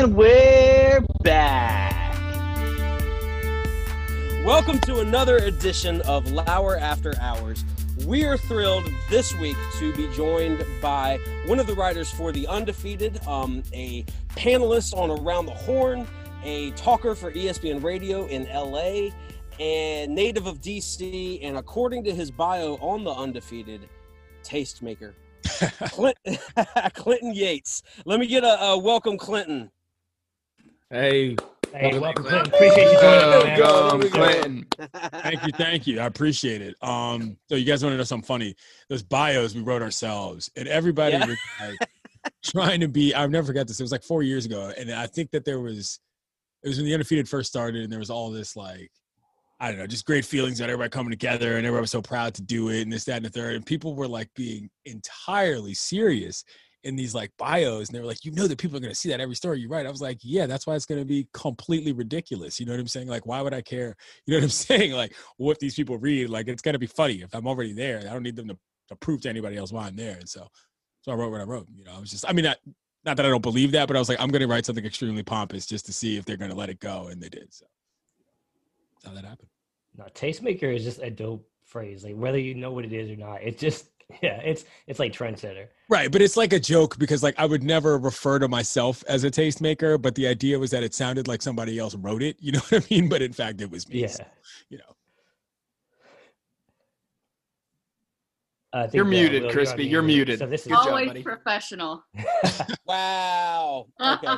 And we're back. Welcome to another edition of Lauer After Hours. We are thrilled this week to be joined by one of the writers for The Undefeated, um, a panelist on Around the Horn, a talker for ESPN Radio in LA, and native of DC, and according to his bio on The Undefeated, tastemaker. Clint, Clinton Yates. Let me get a, a welcome, Clinton. Hey, Hey, welcome, Clinton. Appreciate you joining us, welcome, There we go. Clinton. Thank you, thank you. I appreciate it. Um, so you guys want to know something funny? Those bios we wrote ourselves, and everybody Yeah. was like trying to be. I've never forget this. It was like four years ago, and I think that there was. It was when the undefeated first started, and there was all this like, I don't know, just great feelings about everybody coming together, and everybody was so proud to do it, and this, that, and the third, and people were like being entirely serious in these like bios and they were like you know that people are going to see that every story you write. I was like yeah that's why it's going to be completely ridiculous. You know what i'm saying? Like why would i care? You know what i'm saying? Like what these people read like it's going to be funny if i'm already there. I don't need them to, to prove to anybody else why i'm there. And so so i wrote what i wrote you know? I was just i mean not, not that i don't believe that but i was like i'm going to write something extremely pompous just to see if they're going to let it go and they did so. That's how that happened. Now tastemaker is just a dope phrase. Like whether you know what it is or not, it's just yeah, it's it's like trendsetter. Right, but it's like a joke because like I would never refer to myself as a tastemaker, but the idea was that it sounded like somebody else wrote it. You know what I mean? But in fact, it was me. Yeah. so, you know. I think, You're uh, muted, Will, on Crispy. mute. You're muted. So this is Good job, Always professional. Wow. Okay.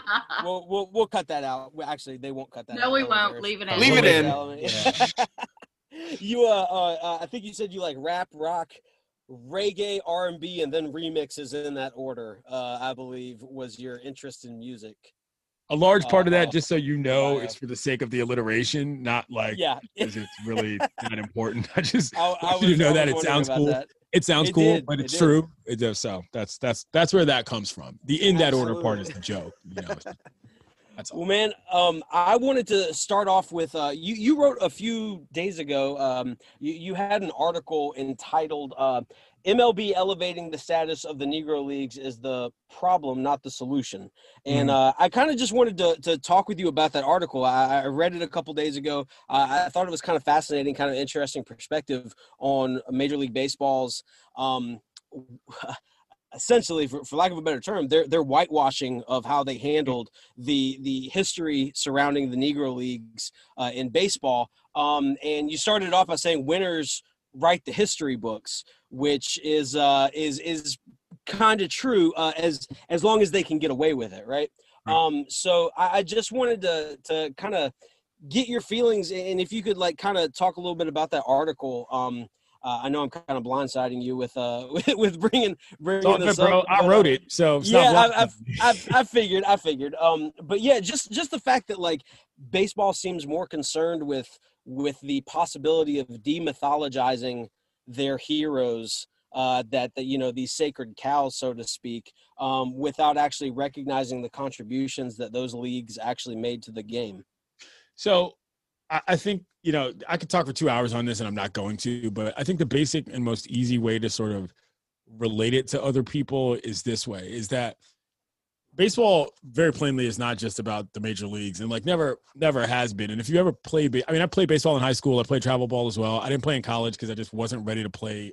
we'll, we'll we'll cut that out. Well, actually, they won't cut that No, out. we Don't won't. embarrass- Leave it in. Leave it in. You uh, uh, uh, I think you said you like rap, rock, reggae, R and B, and then remixes in that order. Uh, I believe was your interest in music. A large part of Uh, that, just so you know, bio. is for the sake of the alliteration, not like Yeah. it's really not important. I just I, I want you to know that it sounds cool. that. It sounds It cool, did, but it's did. true. It does. So that's that's that's where that comes from. The in that order part is the joke. You know, that's all. Well, man, um, I wanted to start off with uh, you. You wrote a few days ago. Um, you, you had an article entitled uh, "MLB elevating the status of the Negro leagues is the problem, not the solution." And uh, I kind of just wanted to, to talk with you about that article. I, I read it a couple days ago. Uh, I thought it was kind of fascinating, kind of interesting perspective on Major League Baseball's. Um, essentially for, for lack of a better term they're they're whitewashing of how they handled the the history surrounding the negro leagues uh, in baseball um, and you started off by saying winners write the history books which is uh, is is kind of true uh, as as long as they can get away with it right Right. um, so I, I just wanted to to kind of get your feelings and if you could like kind of talk a little bit about that article um, uh, I know I'm kind of blindsiding you with uh with, with bringing bringing this good, bro. up, I wrote uh, it, so it's yeah, not I, I, I, I figured, I figured. Um, but yeah, just just the fact that like baseball seems more concerned with with the possibility of demythologizing their heroes uh, that the, you know these sacred cows, so to speak, um, without actually recognizing the contributions that those leagues actually made to the game. So I, think, you know, I could talk for two hours on this and I'm not going to, but I think the basic and most easy way to sort of relate it to other people is this way is that baseball very plainly is not just about the major leagues and like never never has been. And if you ever play i mean i played baseball in high school. I played travel ball as well. I didn't play in college because i just wasn't ready to play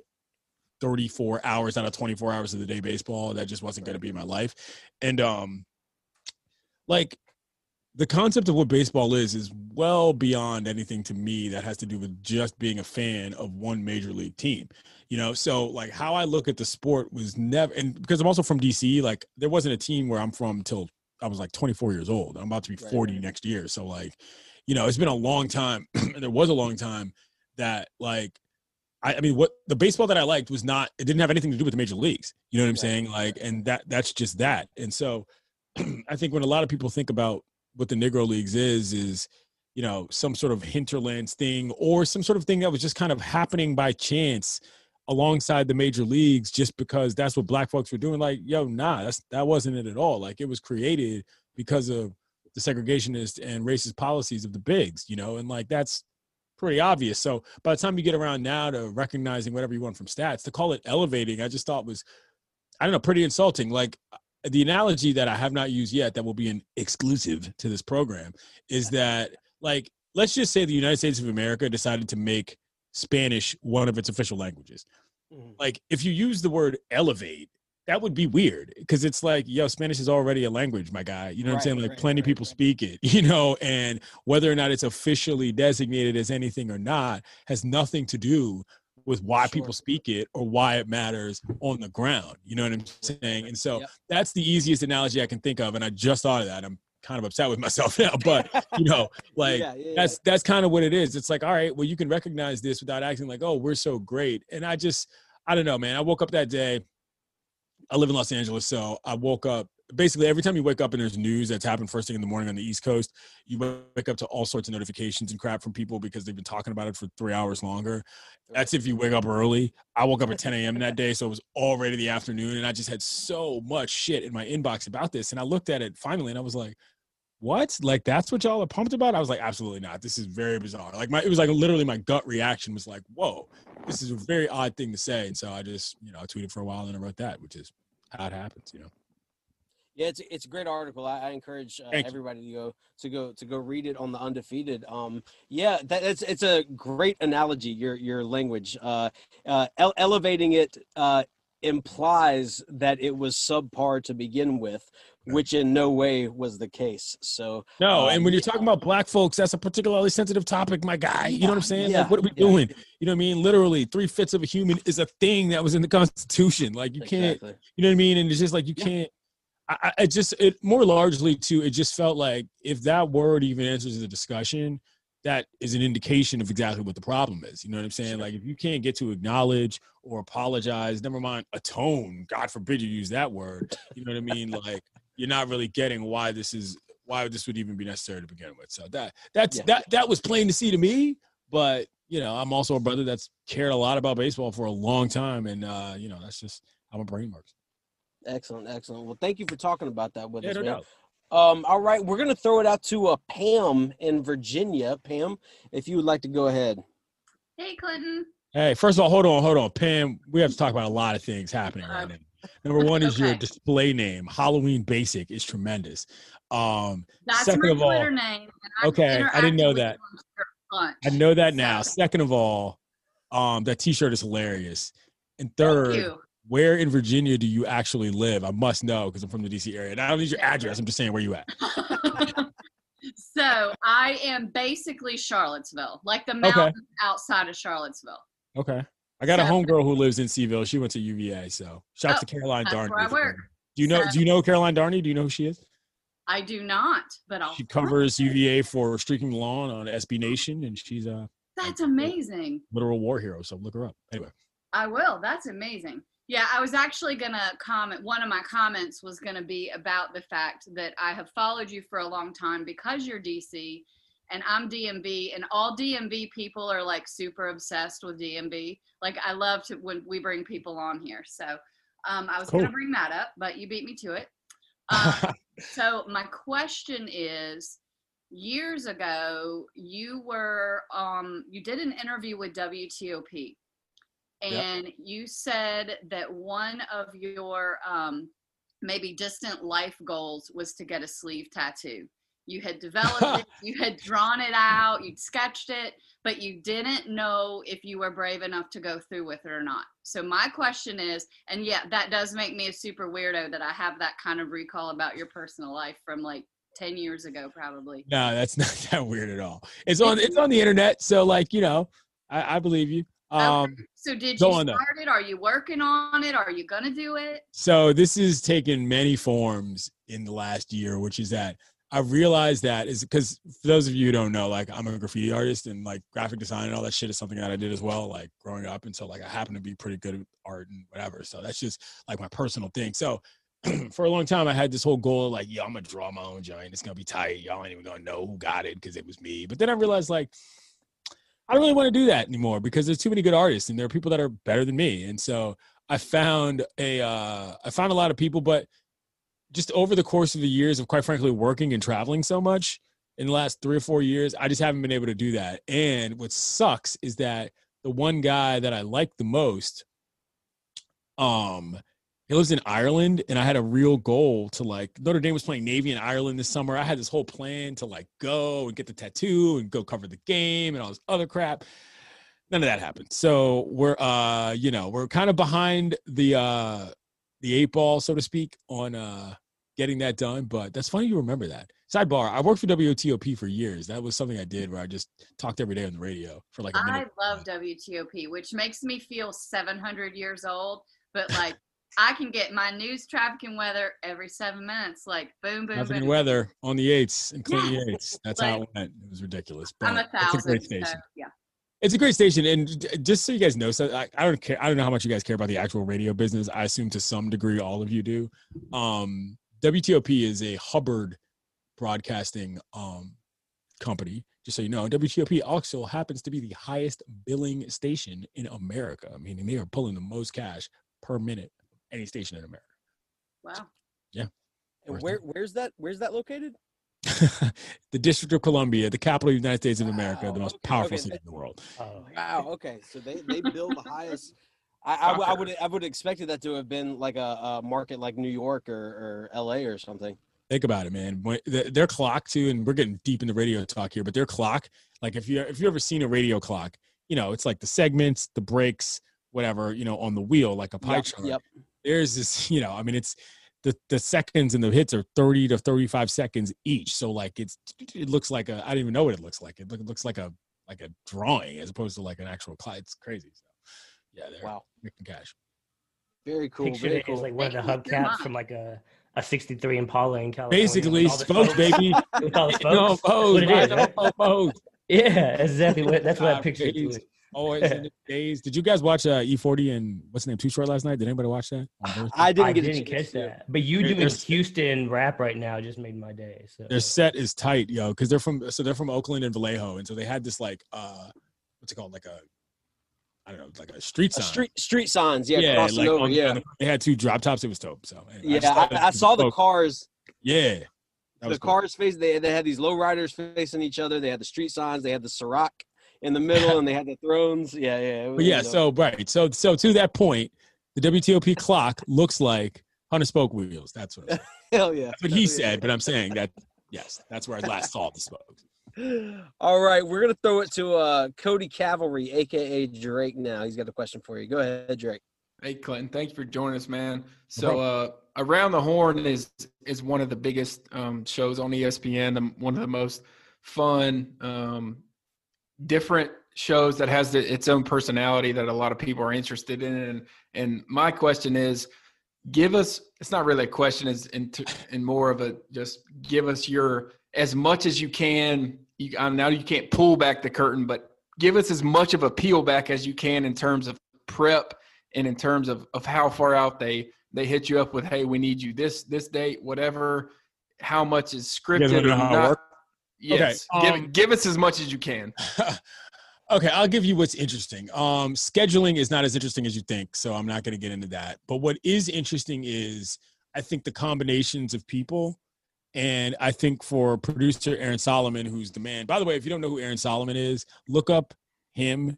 34 hours out of 24 hours of the day baseball. That just wasn't going to be my life. And um like the concept of what baseball is is well beyond anything to me that has to do with just being a fan of one major league team you know? So like how i look at the sport was never and because i'm also from dc like there wasn't a team where i'm from until i was like 24 years old. I'm about to be 40 right. next year. So like you know it's been a long time and there was a long time that like I, I, mean what the baseball that i liked was not it didn't have anything to do with the major leagues you know what i'm right. saying? Like and that that's just that. And so i think when a lot of people think about what the negro leagues is is you know some sort of hinterlands thing or some sort of thing that was just kind of happening by chance alongside the major leagues just because that's what black folks were doing. Like yo nah that's that wasn't it at all. Like it was created because of the segregationist and racist policies of the bigs you know and like that's pretty obvious. So by the time you get around now to recognizing whatever you want from stats to call it elevating i just thought was i don't know pretty insulting. Like the analogy that i have not used yet that will be an exclusive to this program is that like let's just say the united states of america decided to make Spanish one of its official languages. Mm-hmm. Like if you use the word elevate, that would be weird because it's like, yo, Spanish is already a language, my guy. You know what I'm saying? Like right, plenty right, people speak it, you know, and whether or not it's officially designated as anything or not has nothing to do with why sure. people speak it or why it matters on the ground. You know what I'm saying? And so yep. that's the easiest analogy I can think of. And I just thought of that. I'm kind of upset with myself now, but you know, like yeah, yeah, that's that's kind of what it is. It's like, all right, well, you can recognize this without acting like, oh, we're so great. And I just, I don't know, man. I woke up that day. I live in Los Angeles, so I woke up. Basically, every time you wake up and there's news that's happened first thing in the morning on the East Coast, you wake up to all sorts of notifications and crap from people because they've been talking about it for three hours longer. That's if you wake up early. I woke up at 10 a.m. that day, so it was already the afternoon, and I just had so much shit in my inbox about this. And I looked at it finally, and I was like, what? Like that's what y'all are pumped about? I was like, absolutely not. This is very bizarre. Like my, it was like literally my gut reaction was like, whoa, this is a very odd thing to say. And so I just, you know, I tweeted for a while and I wrote that, which is how it happens, you know. Yeah, it's it's a great article. I, I encourage uh, everybody to go to go to go read it on the undefeated. Um, yeah, that, it's it's a great analogy. Your your language, uh, uh, ele- elevating it uh, implies that it was subpar to begin with, which in no way was the case. So no, and when you're talking about black folks, that's a particularly sensitive topic, my guy. You know what I'm saying? Yeah, like, what are we yeah. doing? You know what I mean? Literally, three fifths of a human is a thing that was in the Constitution. Like you can't, exactly. you know what I mean? And it's just like you can't. I, I just it more largely too. It just felt like if that word even enters the discussion, that is an indication of exactly what the problem is. You know what I'm saying? Sure. Like if you can't get to acknowledge or apologize, never mind atone, God forbid you use that word. You know what I mean? Like you're not really getting why this is why this would even be necessary to begin with. So that that's yeah. that that was plain to see to me. But you know, I'm also a brother that's cared a lot about baseball for a long time, and uh, you know, that's just how my brain works. Excellent, excellent. Well, thank you for talking about that with yeah, us, no man. Doubt. Um, all right, we're gonna throw it out to uh, Pam in Virginia. Pam, if you would like to go ahead. Hey, Clinton. Hey, first of all, hold on, hold on, Pam. We have to talk about a lot of things happening right now. Number one is okay. your display name. Halloween Basic is tremendous. Um, That's second my of Twitter all, name. okay, I didn't know that. I know that now. Second of all, um, that T-shirt is hilarious. And third, where in Virginia do you actually live? I must know because I'm from the DC area. And I don't need your address. I'm just saying where you at. so I am basically Charlottesville, like the mountains okay. outside of Charlottesville. Okay. I got so, a homegirl who lives in C-ville. She went to UVA, so shout oh, to Caroline Darney. Do you know? So, do you know Caroline Darney? Do you know who she is? I do not, but I'll. She covers UVA for Streaking the Lawn on SB Nation, and she's a. That's amazing. Literal war hero. So look her up. Anyway. I will. That's amazing. Yeah, I was actually going to comment. One of my comments was going to be about the fact that I have followed you for a long time because you're DC and I'm DMB, and all DMB people are like super obsessed with DMB. Like I love to when we bring people on here. So um, I was Cool. gonna bring that up, but you beat me to it. Um, so my question is, years ago, you were um, you did an interview with WTOP, and you said that one of your um, maybe distant life goals was to get a sleeve tattoo. You had developed it, you had drawn it out, you'd sketched it, but you didn't know if you were brave enough to go through with it or not. So my question is, and yeah, that does make me a super weirdo that I have that kind of recall about your personal life from like 10 years ago, probably. no, that's not that weird at all. It's on it's on the internet, so like you know, I, I believe you. Um, So did you though. start it? Are you working on it? Are you gonna do it? So this has taken many forms in the last year, which is that I realized that is because for those of you who don't know, like I'm a graffiti artist and like graphic design and all that shit is something that I did as well, like growing up. And so like I happen to be pretty good at art and whatever. So that's just like my personal thing. So for a long time I had this whole goal of like, yo, I'm gonna draw my own giant. It's gonna be tight. Y'all ain't even gonna know who got it because it was me. But then I realized like I don't really want to do that anymore because there's too many good artists and there are people that are better than me. And so I found a uh, I found a lot of people, but just over the course of the years of quite frankly working and traveling so much in the last three or four years, I just haven't been able to do that. And what sucks is that the one guy that I like the most, um, he lives in Ireland, and I had a real goal to like Notre Dame was playing Navy in Ireland this summer. I had this whole plan to like go and get the tattoo and go cover the game and all this other crap none of that happened. So we're uh, you know, we're kind of behind the uh the eight ball, so to speak, on uh getting that done. But that's funny you remember that. Sidebar, I worked for WTOP for years. That was something I did where I just talked every day on the radio for like I love WTOP, which makes me feel 700 years old. But like, I can get my news, traffic, and weather every seven minutes. Like, boom, boom, Traffic and weather on the eights and Clinton Yeah. Yates. That's how it went. It was ridiculous. I'm a But it's a thousand. great So, station. yeah. It's a great station, and just so you guys know, so I, I don't care. I don't know how much you guys care about the actual radio business. I assume to some degree all of you do. Um, WTOP is a Hubbard broadcasting um, company. Just so you know, WTOP also happens to be the highest billing station in America. Meaning they are pulling the most cash per minute any station in America. Wow. Yeah. And where where's that where's that located? the District of Columbia, the capital of the United States of America, the most okay, powerful okay. city in the world. Oh, Wow. Okay. So they they build the highest. I, I, w- I would I would have expected that to have been like a, a market like New York or, or L.A. or something. Think about it, man. When, th- their clock too, and we're getting deep in the radio talk here, but their clock, like if you if you ever seen a radio clock, you know, it's like the segments, the breaks, whatever, you know, on the wheel, like a pie Yep, chart. Yep. There's this, you know, I mean, it's the the seconds and the hits are 30 to 35 seconds each. So like it's it looks like a I don't even know what it looks like. It, look, it looks like a like a drawing as opposed to like an actual clock. It's crazy. So yeah, they're Wow. making cash. Very cool. picture Very it as cool. like one of the Thank hubcaps from like a, a 63 Impala in California. Basically, with all the spokes, baby. With all the spokes. Bose, what it is, no, right? Bose. Yeah, that's exactly what that's what God, that ah, picture is. Please. doing. Always in the days. Did you guys watch uh, E40 and what's the name? Too short last night. Did anybody watch that? I didn't I get a didn't chance catch to. that, but you There- doing there's- Houston rap right now just made my day. So Their set is tight, yo, because they're from so they're from Oakland and Vallejo, and so they had this like uh, what's it called? Like a I don't know, like a street A sign. street street signs. Yeah. crossing like over. on yeah. they had two drop tops. It was dope. So anyway, Yeah. just thought I, I saw the cars. Yeah, The was cool. cars face. They they had these low riders facing each other. They had the street signs. They had the Ciroc in the middle, and they had the thrones. Yeah. Yeah. it But yeah, was, uh, so right, so so to that point, the WTOP clock looks like hundred spoke wheels. That's what I'm hell yeah. That's what he said, but I'm saying that yes, that's where I last saw the spokes. All right, we're gonna throw it to uh, Cody Cavalry, aka Drake. Now he's got a question for you. Go ahead, Drake. Hey Clinton, thanks for joining us, man. So uh, Around the Horn is is one of the biggest um, shows on ESPN, the, one of the most fun, um, different shows that has the, its own personality that a lot of people are interested in. And, and my question is, give us. It's not really a question, is in, in more of a just give us your as much as you can. You, I know you can't pull back the curtain, but give us as much of a peel back as you can in terms of prep and in terms of, of how far out they they hit you up with hey we need you this this date whatever how much is scripted wanna or know how it not worked? Yes. Okay, give, um, give us as much as you can. okay, I'll give you what's interesting. Um, scheduling is not as interesting as you think, so I'm not going to get into that. But what is interesting is I think the combinations of people. And I think for producer Aaron Solomon, who's the man, by the way, if you don't know who Aaron Solomon is, look up him.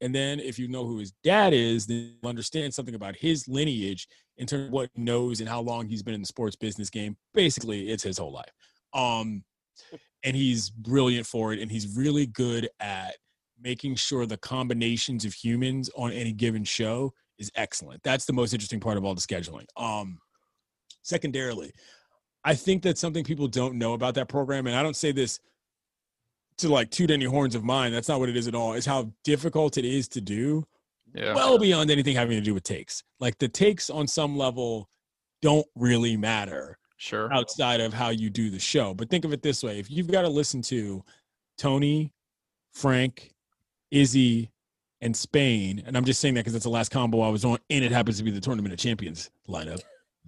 And then if you know who his dad is, then you'll understand something about his lineage in terms of what he knows and how long he's been in the sports business game. Basically, it's his whole life. Um, and he's brilliant for it. And he's really good at making sure the combinations of humans on any given show is excellent. That's the most interesting part of all the scheduling. Um, secondarily, I think that's something people don't know about that program. And I don't say this to like toot any horns of mine. That's not what it is at all. It's how difficult it is to do. Yeah. Well beyond anything having to do with takes. Like the takes on some level don't really matter Sure. outside of how you do the show. But think of it this way if you've got to listen to Tony, Frank, Izzy, and Spain, and I'm just saying that because it's the last combo I was on, and it happens to be the Tournament of Champions lineup.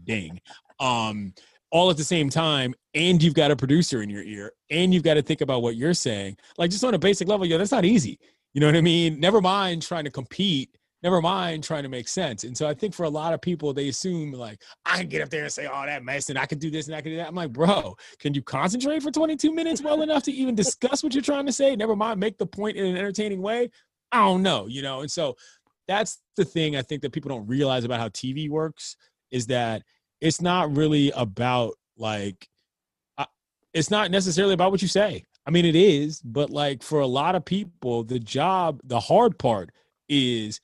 Dang. Um, all at the same time, and you've got a producer in your ear, and you've got to think about what you're saying. Like just on a basic level, yo, that's not easy. You know what I mean? Never mind trying to compete never mind trying to make sense. And so I think for a lot of people, they assume like I can get up there and say all that mess and I can do this and I can do that. I'm like, bro, can you concentrate for 22 minutes well enough to even discuss what you're trying to say? Never mind, make the point in an entertaining way. I don't know, you know. And so that's the thing I think that people don't realize about how TV works is that it's not really about like uh, it's not necessarily about what you say. I mean, it is, but like for a lot of people, the job, the hard part is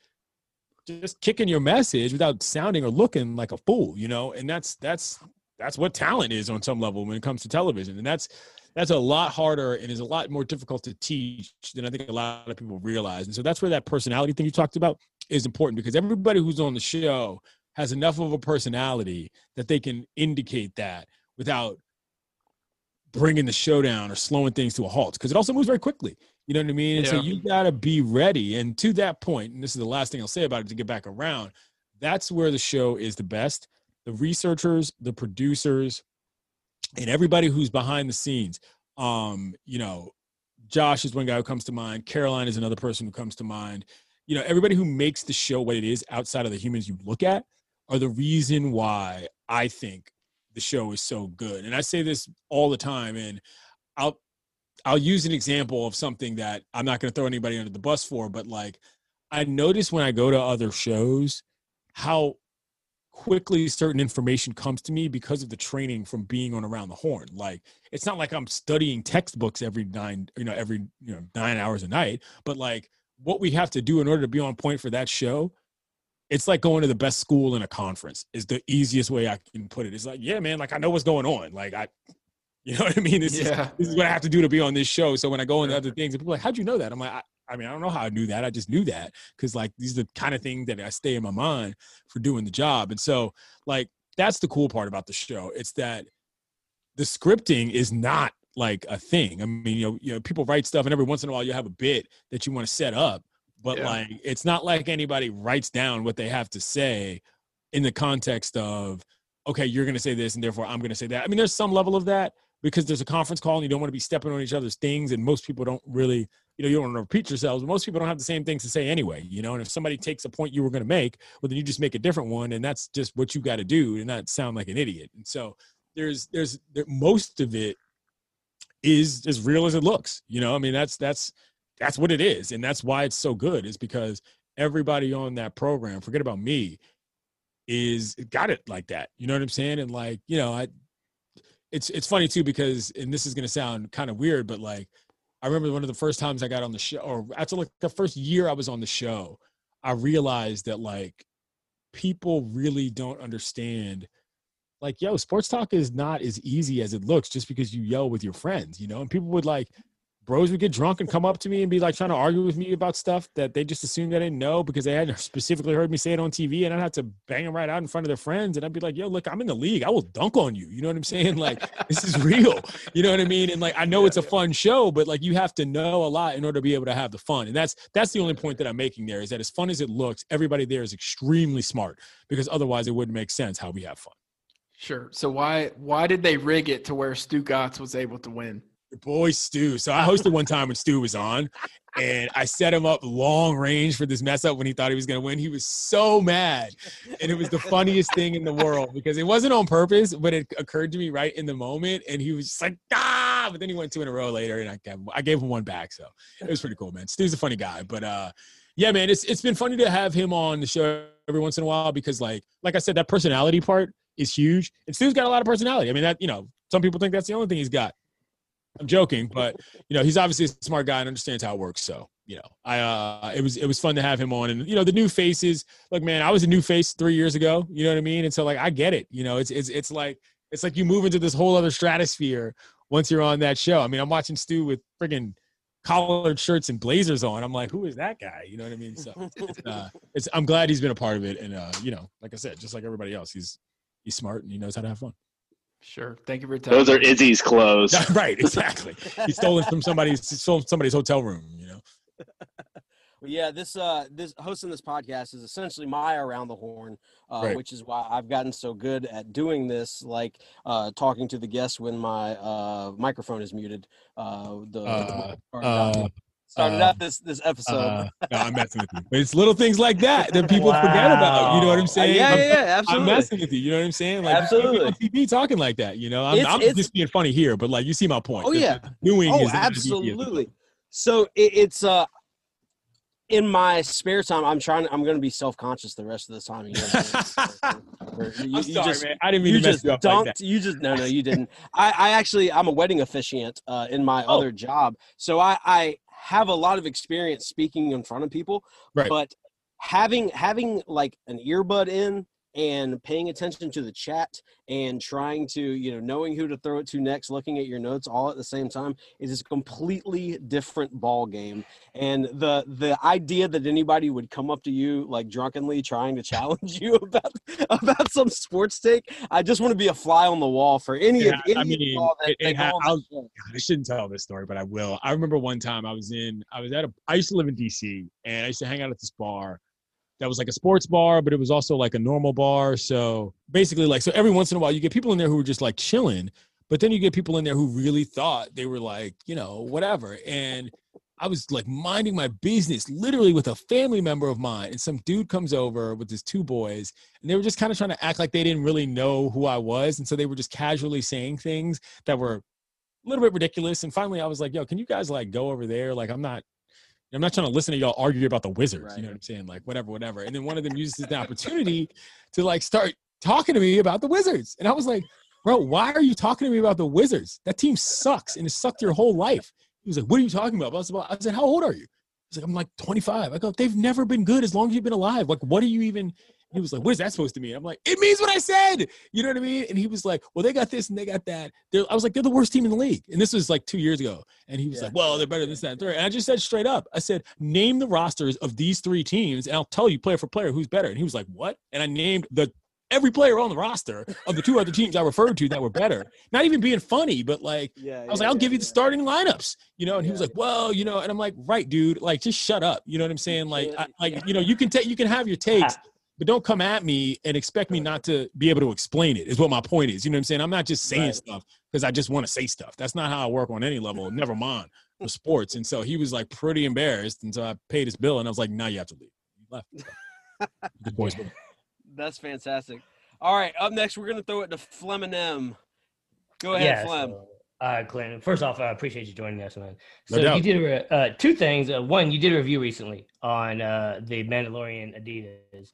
just kicking your message without sounding or looking like a fool, you know? And that's that's that's what talent is on some level when it comes to television. And that's that's a lot harder and is a lot more difficult to teach than I think a lot of people realize. And so that's where that personality thing you talked about is important because everybody who's on the show has enough of a personality that they can indicate that without bringing the show down or slowing things to a halt because it also moves very quickly. You know what I mean? And so you got to be ready. And to that point, and this is the last thing I'll say about it to get back around, that's where the show is the best. The researchers, the producers, and everybody who's behind the scenes. Um, you know, Josh is one guy who comes to mind. Caroline is another person who comes to mind. You know, everybody who makes the show what it is outside of the humans you look at are the reason why I think the show is so good. And I say this all the time, and I'll I'll use an example of something that I'm not going to throw anybody under the bus for, but like I notice when I go to other shows how quickly certain information comes to me because of the training from being on around the horn. Like it's not like I'm studying textbooks every nine, you know, every you know nine hours a night, but like what we have to do in order to be on point for that show it's like going to the best school in a conference is the easiest way I can put it. It's like, yeah, man, like I know what's going on. Like I, you know what I mean? This, Yeah. is, this is what I have to do to be on this show. So when I go into other things, and people are like, how'd you know that? I'm like, I, I mean, I don't know how I knew that. I just knew that because like these are the kind of things that I stay in my mind for doing the job. And so like that's the cool part about the show. It's that the scripting is not like a thing. I mean, you know, you know, people write stuff, and every once in a while you have a bit that you want to set up, but Yeah. like it's not like anybody writes down what they have to say in the context of, okay, you're going to say this, and therefore I'm going to say that. I mean, there's some level of that because there's a conference call, and you don't want to be stepping on each other's things, and most people don't really, you know, you don't want to repeat yourselves. But most people don't have the same things to say anyway, you know. And if somebody takes a point you were going to make, well, then you just make a different one, and that's just what you got to do, and not sound like an idiot. And so there's there's there, most of it is as real as it looks. You know, I mean that's that's that's what it is, and that's why it's so good. Is because everybody on that program, forget about me, is got it like that. You know what I'm saying? And like you know, I it's it's funny too because and this is gonna sound kind of weird, but like I remember one of the first times I got on the show, or after like the first year I was on the show, I realized that like people really don't understand like yo sports talk is not as easy as it looks just because you yell with your friends you know and people would like bros would get drunk and come up to me and be like trying to argue with me about stuff that they just assumed I didn't know because they hadn't specifically heard me say it on TV and I'd have to bang them right out in front of their friends and I'd be like, yo, look, I'm in the league. I will dunk on you. You know what I'm saying? Like this is real. You know what I mean? And like I know it's a fun show, but like you have to know a lot in order to be able to have the fun. And that's that's the only point that I'm making there is that as fun as it looks, everybody there is extremely smart because otherwise it wouldn't make sense how we have fun. Sure. So why why did they rig it to where Stugotz was able to win? Boy Stu. So I hosted one time when Stu was on, and I set him up long range for this mess up when he thought he was going to win. He was so mad, and it was the funniest thing in the world because it wasn't on purpose, but it occurred to me right in the moment, and he was just like ah. But then he went two in a row later, and I gave, I gave him one back, so it was pretty cool, man. Stu's a funny guy, but uh, yeah, man, it's it's been funny to have him on the show every once in a while because like like I said, that personality part is huge, and Stu's got a lot of personality. I mean, that you know, some people think that's the only thing he's got. I'm joking, but you know, he's obviously a smart guy and understands how it works. So, you know, I uh it was it was fun to have him on. And you know, the new faces, look, man, I was a new face three years ago, you know what I mean? And so like I get it. You know, it's it's it's like it's like you move into this whole other stratosphere once you're on that show. I mean, I'm watching Stu with friggin' collared shirts and blazers on. I'm like, who is that guy? You know what I mean? So it's, uh, it's I'm glad he's been a part of it. And uh, you know, like I said, just like everybody else, he's he's smart and he knows how to have fun. Sure. Thank you for your time. Those are Izzy's clothes. right, exactly. He stole it from somebody's stole somebody's hotel room, you know. Well, yeah, this uh this hosting this podcast is essentially my around the horn, uh, Right. which is why I've gotten so good at doing this, like uh talking to the guests when my uh microphone is muted. Uh the Uh, or, uh, started uh, out this this episode. Uh, no, I'm messing with you. But it's little things like that that people forget about. You know what I'm Wow. Saying? yeah, I'm, yeah, yeah, I'm messing with you. You know what I'm saying? Like you Absolutely. on TV talking like that. You know, I'm, It's- I'm it's- just being funny here, but like you see my point. Oh yeah. doing Oh, is not as easy as- absolutely. So it, it's uh in my spare time, I'm trying. I'm going to be self conscious the rest of the time. You know, you- I'm you sorry, just- man. I didn't mean you to mess just you up like that. you just no, no, you didn't. I, I actually, I'm a wedding officiant uh, in my Oh. other job, so I, I have a lot of experience speaking in front of people. Right. But having having like an earbud in and paying attention to the chat and trying to you know knowing who to throw it to next looking at your notes all at the same time is a completely different ball game and the the idea that anybody would come up to you like drunkenly trying to challenge you about about some sports take i just want to be a fly on the wall for any Yeah, of any I mean, that, it- it ha- I shouldn't tell this story, but I will. I remember one time I was in, I was at a, I used to live in DC and I used to hang out at this bar that was like a sports bar, but it was also like a normal bar. So basically, like, so every once in a while you get people in there who were just like chilling, but then you get people in there who really thought they were like, you know, whatever. And I was like minding my business literally with a family member of mine. And some dude comes over with his two boys, and they were just kind of trying to act like they didn't really know who I was. And so they were just casually saying things that were a little bit ridiculous. And finally, I was like, yo, can you guys like go over there? Like, I'm not. I'm not trying to listen to y'all argue about the Wizards. You know what I'm saying? Like, whatever, whatever. And then one of them uses the opportunity to like start talking to me about the Wizards. And I was like, bro, why are you talking to me about the Wizards? That team sucks and it sucked your whole life. He was like, what are you talking about? I was about- I said, how old are you? He's like, I'm like 25. I go, they've never been good as long as you've been alive. Like, what are you even? He was like, what is that supposed to mean? I'm like, it means what I said. You know what I mean? And he was like, well, they got this and they got that. They're, I was like, they're the worst team in the league. And this was like two years ago. And he was Yeah. like, well, they're better than that, and third. And I just said straight up, I said, name the rosters of these three teams and I'll tell you player for player who's better. And he was like, what? And I named the every player on the roster of the two other teams I referred to that were better. Not even being funny, but like, yeah I was like, I'll give you the starting lineups, you know. And he was Yeah. like, well, you know, and I'm like, right, dude, like just shut up. You know what I'm saying? Like, I, like you know, you can take, you can have your takes, but don't come at me and expect me not to be able to explain it. Is what my point is. You know what I'm saying? I'm not just saying Right. stuff because I just want to say stuff. That's not how I work on any level. Never mind for sports. And so he was like pretty embarrassed, and so I paid his bill, and I was like, now you have to leave. He left. Good boys. that's fantastic all right up next we're going to throw it to Flem and M. go ahead yeah, Flem. so, uh, Clinton, first off, I appreciate you joining us, man. No So doubt. you did a, re- uh, two things. Uh, one, you did a review recently on uh, the Mandalorian Adidas.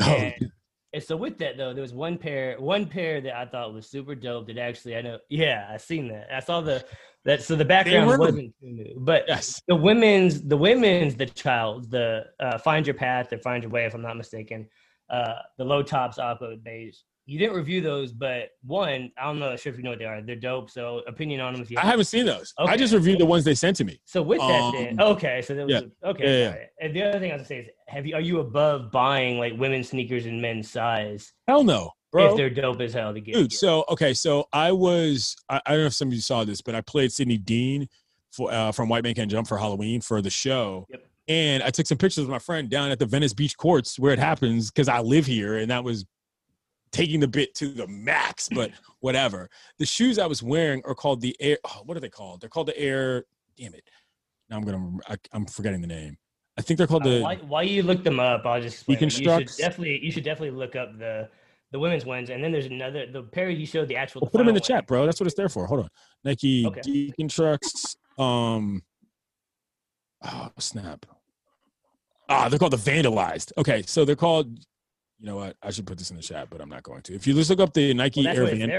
Oh, And, and so with that though, there was one pair, one pair that I thought was super dope. That actually, I know, yeah, I seen that. I saw the that. So the background wasn't too new, but yes. the women's, the women's, the child, the uh, find your path or find your way, if I'm not mistaken. Uh, the low tops, aqua beige. You didn't review those, but one, I don't know, sure if you know what they are. They're dope. So opinion on them if you. I haven't seen those. I just reviewed the ones they sent to me. So with that, then Um, okay, so that was yeah. okay. Yeah, yeah. And the other thing I was gonna say is, have you are you above buying like women's sneakers in men's size Hell no, bro. if they're dope as hell to get? dude so okay so i was I, I don't know if some of you saw this but i played Sidney Deane for uh, from white man can jump for halloween for the show Yep. and i took some pictures with my friend down at the venice beach courts where it happens because i live here and that was taking the bit to the max, but whatever. The shoes I was wearing are called the Air. Oh, what are they called? They're called the Air. Damn it! Now I'm gonna. I, I'm forgetting the name. I think they're called Uh, the. while, while you look them up, I'll just explain. You should definitely you should definitely look up the the women's ones, and then there's another the pair you showed the actual. Well, put them in the one. chat, bro. That's what it's there for. Hold on. Nike Okay. Deconstructs. Um. Oh snap! Ah, they're called the Vandalized. Okay, so they're called. You know what? I should put this in the chat, but I'm not going to. If you just look up the Nike Well, Air Van-.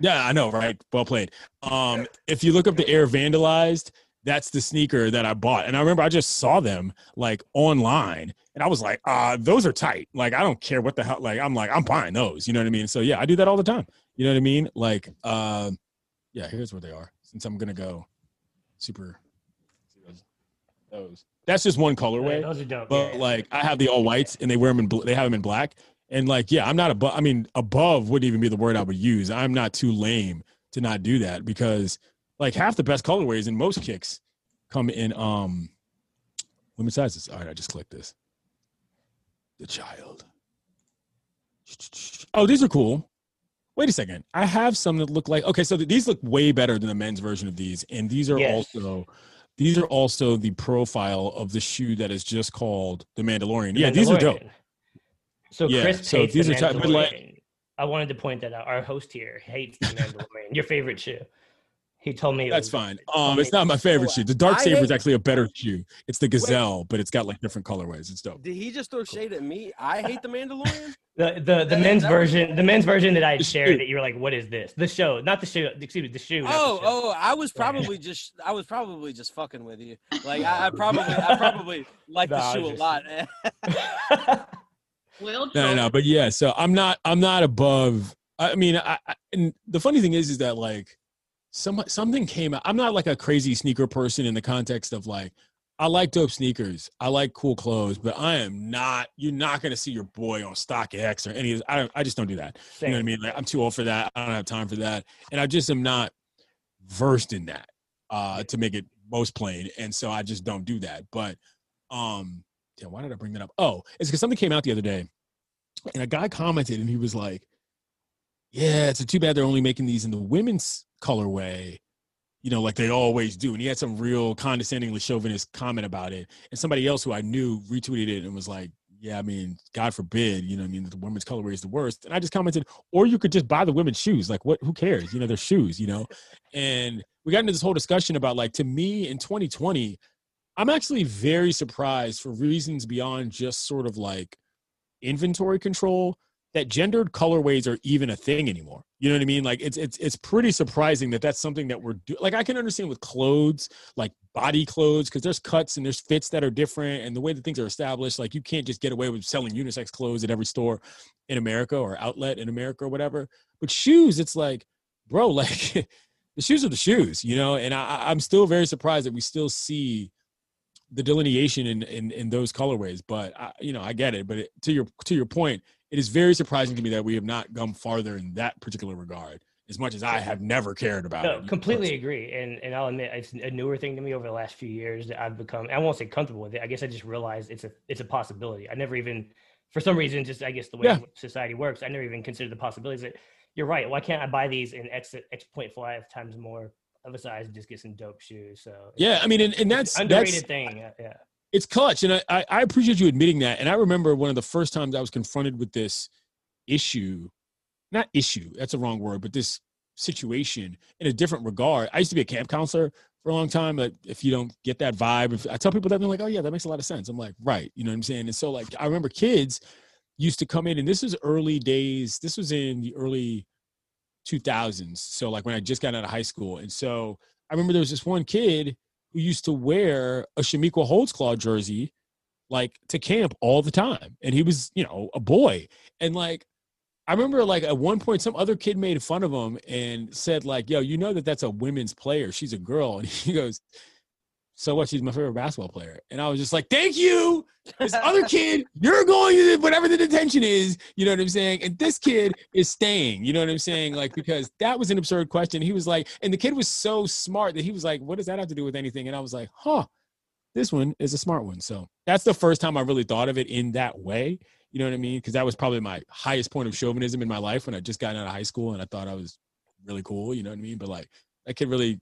Yeah, I know, right? Well played. Um, if you look up the Air Vandalized, that's the sneaker that I bought. And I remember I just saw them like online and I was like, uh, those are tight. Like, I don't care what the hell, like, I'm like, I'm buying those. You know what I mean? So yeah, I do that all the time. You know what I mean? Like, uh, yeah, here's where they are. Since I'm gonna go super. Those. That's just one Yeah, colorway those are dope. but yeah, yeah. like I have the all whites and they wear them in bl- they have them in black and like yeah I'm not above I mean above wouldn't even be the word I would use I'm not too lame to not do that because like half the best colorways in most kicks come in um women's sizes all right I just clicked this the child oh these are cool wait a second I have some that look like okay so these look way better than the men's version of these and these are Yes. also these are also the profile of the shoe that is just called the Mandalorian. Yeah, these are dope. So Yeah, Chris so hates these the are like- Mandalorian. I wanted to point that out. Our host here hates the Mandalorian. Your favorite shoe. He told me it That's was- fine. Um, it's not my favorite So, shoe. The Dark Saber is actually a better shoe. It's the Gazelle, but it's got like different colorways. It's dope. Did he just throw shade at me? I hate the Mandalorian. The the, the That- men's version, the men's version that I The shared shoe. that you were like, what is this? The show, not the shoe. Excuse me, the shoe. not the Oh, show. oh, I was probably just, I was probably just fucking with you. Like I, I probably, I probably like Nah, the shoe was a lot. lot. Will No, no, no. But yeah, so I'm not. I'm not above. I mean, I, I and the funny thing is, is that like some something came out. I'm not like a crazy sneaker person in the context of like I like dope sneakers. I like cool clothes, but I am not. You're not going to see your boy on StockX or any. of I don't, I just don't do that. You know what I mean? Like I'm too old for that. I don't have time for that, and I just am not versed in that uh, to make it most plain. And so I just don't do that. But um, yeah, why did I bring that up? Oh, it's because something came out the other day, and a guy commented, and he was like, "Yeah, it's a too bad they're only making these in the women's colorway." You know, like they always do. And he had some real condescendingly chauvinist comment about it. And somebody else who I knew retweeted it and was like, yeah, I mean, God forbid, you know, I mean, the women's colorway is the worst. And I just commented, or you could just buy the women's shoes. Like, what? Who cares? You know, they're shoes. You know. And we got into this whole discussion about like, to me, in 2020, I'm actually very surprised for reasons beyond just sort of like inventory control that gendered colorways are even a thing anymore. You know what I mean? Like it's it's it's pretty surprising that that's something that we're do- like I can understand with clothes, like body clothes because there's cuts and there's fits that are different and the way that things are established like you can't just get away with selling unisex clothes at every store in America or outlet in America or whatever. But shoes it's like bro like the shoes are the shoes, you know? And I I'm still very surprised that we still see the delineation in in, in those colorways but I, you know i get it but it, to your to your point it is very surprising to me that we have not gone farther in that particular regard as much as i have never cared about No, it completely agree, and and I'll admit it's a newer thing to me over the last few years that I've become. I won't say comfortable with it. I guess I just realized it's a it's a possibility. I never even, for some reason, just I guess the way Yeah. society works, I never even considered the possibilities that you're right. Why can't I buy these in X X point five times more of a size and just get some dope shoes? So yeah i mean and, and that's an that's underrated thing. Yeah. It's clutch and I, I appreciate you admitting that and i remember one of the first times i was confronted with this issue not issue that's a wrong word but this situation in a different regard. I used to be a camp counselor for a long time but if you don't get that vibe if i tell people that they're like oh yeah that makes a lot of sense. I'm like right you know what i'm saying? And so like i remember kids used to come in and this is early days this was in the early 2000s so like when i just got out of high school and so i remember there was this one kid who used to wear a Chamique Holdsclaw jersey like to camp all the time. And he was, you know, a boy. And like, I remember like at one point, some other kid made fun of him and said, like, yo, you know that that's a women's player. She's a girl. And he goes, so what? She's my favorite basketball player. And I was just like, thank you. This other kid, you're going to whatever the detention is. You know what I'm saying? And this kid is staying. You know what I'm saying? Like, because that was an absurd question. He was like, and the kid was so smart that he was like, what does that have to do with anything? And I was like, huh, this one is a smart one. So that's the first time I really thought of it in that way. You know what I mean? Because that was probably my highest point of chauvinism in my life when I just got out of high school and I thought I was really cool. You know what I mean? But like that kid really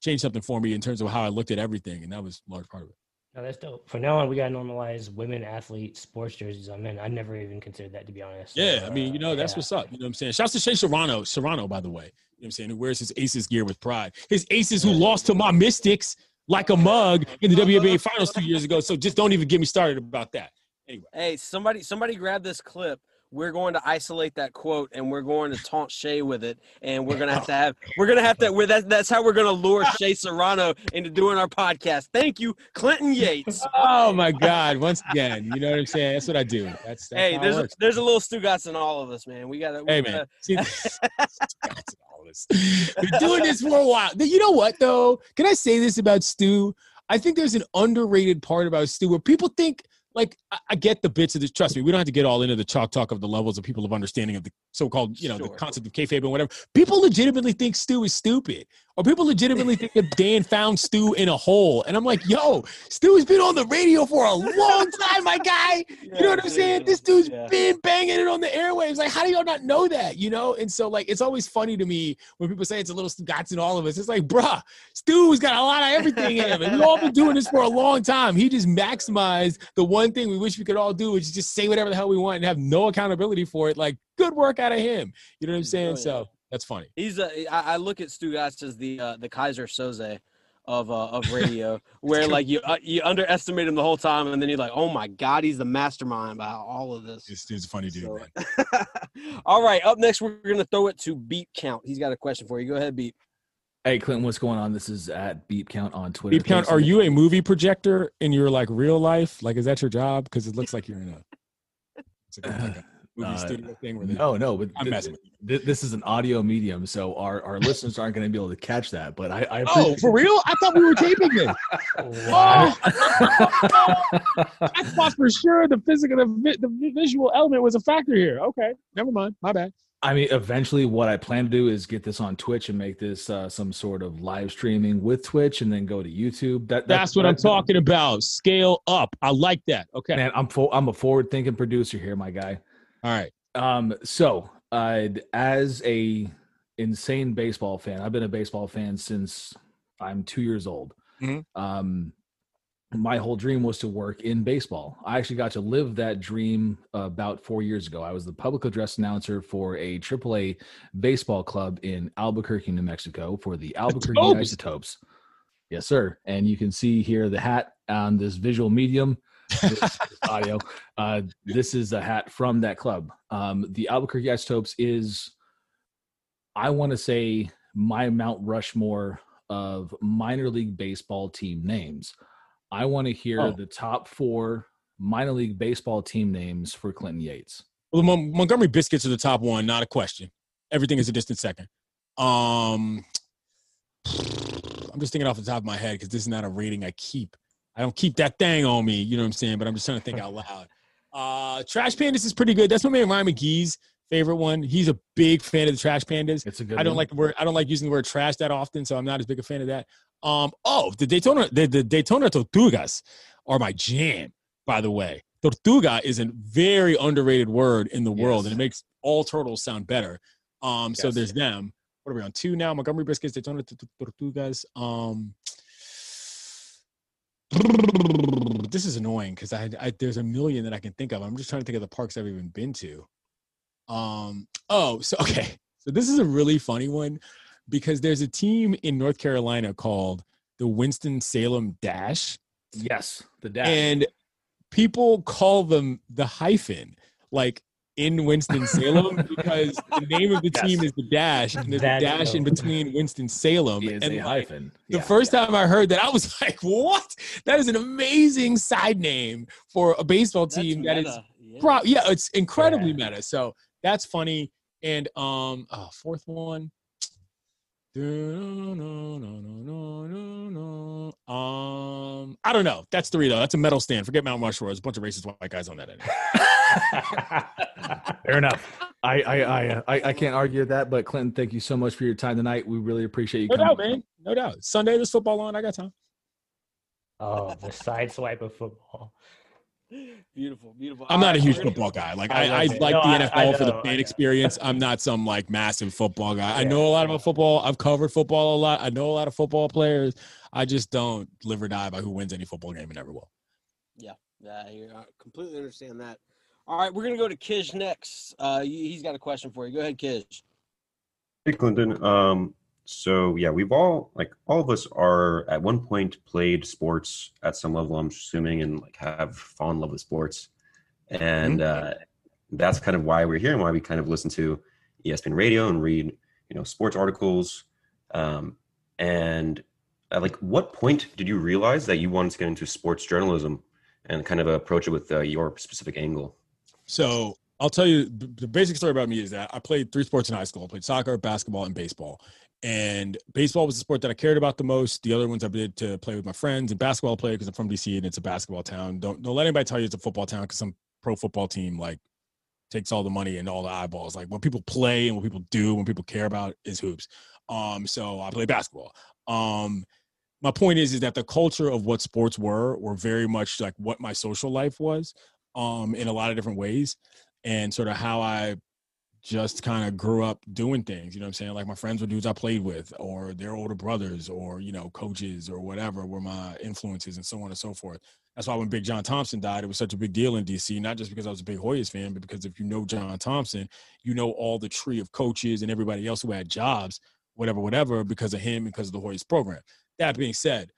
changed something for me in terms of how I looked at everything, and that was a large part of it. No, that's dope. From now on, we gotta normalize women athlete sports jerseys on men. I never even considered that to be honest. So, Yeah, I mean, you uh, know, that's yeah. what's up. You know what I'm saying? Shouts to Shea Serrano, Serrano, by the way. You know what I'm saying? Who wears his Aces gear with pride. His Aces who lost to my Mystics like a mug in the WNBA finals two years ago. So just don't even get me started about that. Anyway. Hey, somebody, somebody grab this clip. We're going to isolate that quote and we're going to taunt Shea with it. And we're gonna have to have we're gonna have to we're, that, that's how we're gonna lure Shea Serrano into doing our podcast. Thank you, Clinton Yates. Oh my God. Once again, you know what I'm saying? That's what I do. That's, that's hey, there's a, there's a little Stugotz in all of us, man. We gotta we Hey gotta- man, see, all this. Been doing this for a while. You know what though? Can I say this about Stu? I think there's an underrated part about Stu where people think like I, I get the bits of this. Trust me, we don't have to get all into the chalk talk of the levels of people of understanding of the so-called you know the concept of kayfabe and whatever. People legitimately think Stu is stupid, or people legitimately think that Dan found Stu in a hole. And I'm like, yo, Stu has been on the radio for a long time, my guy. You know what I'm saying? This dude's Yeah. been banging it on the airwaves. Like, how do y'all not know that? You know? And so, like, it's always funny to me when people say it's a little Stugotz in all of us. It's like, bruh, Stu's got a lot of everything in him. And we've all been doing this for a long time. He just maximized the one thing we wish we could all do, which is just say whatever the hell we want and have no accountability for it. Like, good work out of him. You know what I'm mm, saying? Oh, yeah. So that's funny. He's a. I, I look at Stu Stugotz as the uh, the Keyser Söze of uh, of radio, where like you uh, you underestimate him the whole time, and then you're like, oh my god, he's the mastermind behind all of this. This dude's a funny dude, So- man. all right, up next we're gonna throw it to Beat Count. He's got a question for you. Go ahead, Beat. Hey, Clinton, what's going on? This is at Beep Count on Twitter. Beep count, are you a movie projector in your like real life? Like, is that your job? Because it looks like you're in a, it's like a, like a movie Uh, studio thing where they, No, no, but I'm thi- messing with thi- this is an audio medium, so our, our listeners aren't going to be able to catch that. But I, I Oh, for real? I thought we were taping this. Wow. I thought for sure the physical, the, vi- the visual element was a factor here. Okay, never mind. My bad. I mean, eventually, what I plan to do is get this on Twitch and make this uh, some sort of live streaming with Twitch, and then go to YouTube. That, That's what I'm talking about. Scale up. I like that. Okay. Man, I'm fo- I'm a forward thinking producer here, my guy. All right. Um, so uh, as a insane baseball fan, I've been a baseball fan since I'm two years old. Mhm. Um, my whole dream was to work in baseball. I actually got to live that dream about four years ago. I was the public address announcer for a AAA baseball club in Albuquerque, New Mexico, for the Albuquerque Topes. Isotopes. Yes, sir. And you can see here the hat on this visual medium. Audio. Uh, this is a hat from that club. Um, the Albuquerque Isotopes is, I want to say, my Mount Rushmore of minor league baseball team names. I want to hear Oh. the top four minor league baseball team names for Clinton Yates. Well, the Mon- Montgomery Biscuits are the top one, not a question. Everything is a distant second. Um, I'm just thinking off the top of my head because this is not a rating I keep. I don't keep that thing on me, you know what I'm saying? But I'm just trying to think out loud. Uh, Trash Pandas is pretty good. That's my man Ryan McGee's favorite one. He's a big fan of the Trash Pandas. It's a good. I don't one. like the word. I don't like using the word trash that often, so I'm not as big a fan of that. Um. Oh, the Daytona, the, the Daytona Tortugas are my jam. By the way, Tortuga is a very underrated word in the world, and it makes all turtles sound better. Um. So Yes. there's them. What are we on two now? Montgomery Biscuits, Daytona Tortugas. Um. This is annoying because I, I there's a million that I can think of. I'm just trying to think of the parks I've even been to. Um. Oh, so okay. So this is a really funny one because there's a team in North Carolina called the Winston Salem Dash, Yes, the dash. and people call them the hyphen, like in Winston Salem, because the name of the Yes. team is the Dash, and there's a dash in between Winston Salem and a like, hyphen. the Yeah, first yeah. time I heard that, I was like, "What? That is an amazing side name for a baseball team that is. Yeah. Pro- yeah, it's incredibly meta. So that's funny. And um, oh, fourth one. Um, I don't know. That's three though. That's a metal stand. Forget Mount Rushmore. There's a bunch of racist white guys on that end. Fair enough. I I I, uh, I I can't argue with that. But Clinton, thank you so much for your time tonight. We really appreciate you No coming. doubt, man. No doubt. Sunday, there's football on. I got time. Oh, the side swipe of football. beautiful, beautiful. I'm not a huge football guy. Like I I, I, like No, the NFL I for the fan experience. I'm not some like massive football guy. I know a lot about football. I've covered football a lot. I know a lot of football players. I just don't live or die by who wins any football game and never will. Yeah, I hear- I completely understand that. All right, we're gonna go to Kish next. Uh, he- he's got a question for you. Go ahead, Kish. Hey, Clinton. Um, so yeah, we've all like all of us are at one point played sports at some level. I'm assuming and like have fallen in love with sports, and uh, that's kind of why we're here and why we kind of listen to ESPN Radio and read you know sports articles. Um, and at like what point did you realize that you wanted to get into sports journalism and kind of approach it with uh, your specific angle? So I'll tell you the basic story about me is that I played three sports in high school. I played soccer, basketball, and baseball. And baseball was the sport that I cared about the most. The other ones I did to play with my friends. And basketball I played because I'm from DC and it's a basketball town. Don't don't let anybody tell you it's a football town because some pro football team like takes all the money and all the eyeballs. Like what people play and what people do, when people care about is hoops. Um, so I play basketball. Um, my point is is that the culture of what sports were were very much like what my social life was um in a lot of different ways and sort of how i just kind of grew up doing things you know what i'm saying? Like my friends were dudes i played with or their older brothers or you know coaches or whatever were my influences and so on and so forth. That's why when big john thompson died it was such a big deal in dc not just because i was a big hoyas fan but because if you know john thompson you know all the tree of coaches and everybody else who had jobs whatever whatever because of him because of the hoyas program. That being said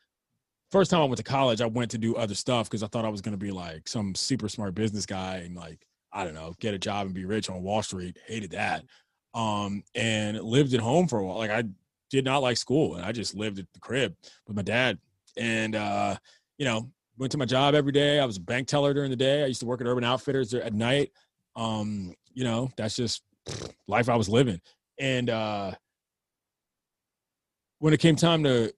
first time I went to college, I went to do other stuff because I thought I was going to be like some super smart business guy and like, I don't know, get a job and be rich on Wall Street. Hated that. Um, and lived at home for a while. Like I did not like school and I just lived at the crib with my dad. And, uh, you know, went to my job every day. I was a bank teller during the day. I used to work at Urban Outfitters at night. Um, you know, that's just life I was living. And, uh, when it came time to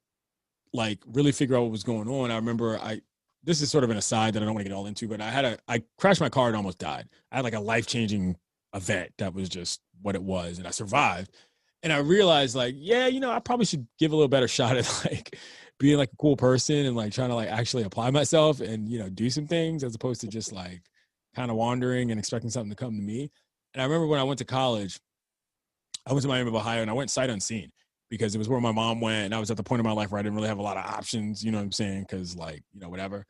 like really figure out what was going on. I remember I this is sort of an aside that I don't want to get all into, but I had a I crashed my car and almost died. I had like a life changing event that was just what it was, and I survived. And I realized like, yeah, you know, I probably should give a little better shot at like being like a cool person and like trying to like actually apply myself and you know do some things as opposed to just like kind of wandering and expecting something to come to me. And I remember when I went to college, I went to Miami of Ohio and I went sight unseen because it was where my mom went and I was at the point in my life where I didn't really have a lot of options, you know what I'm saying? Cause like, you know, whatever.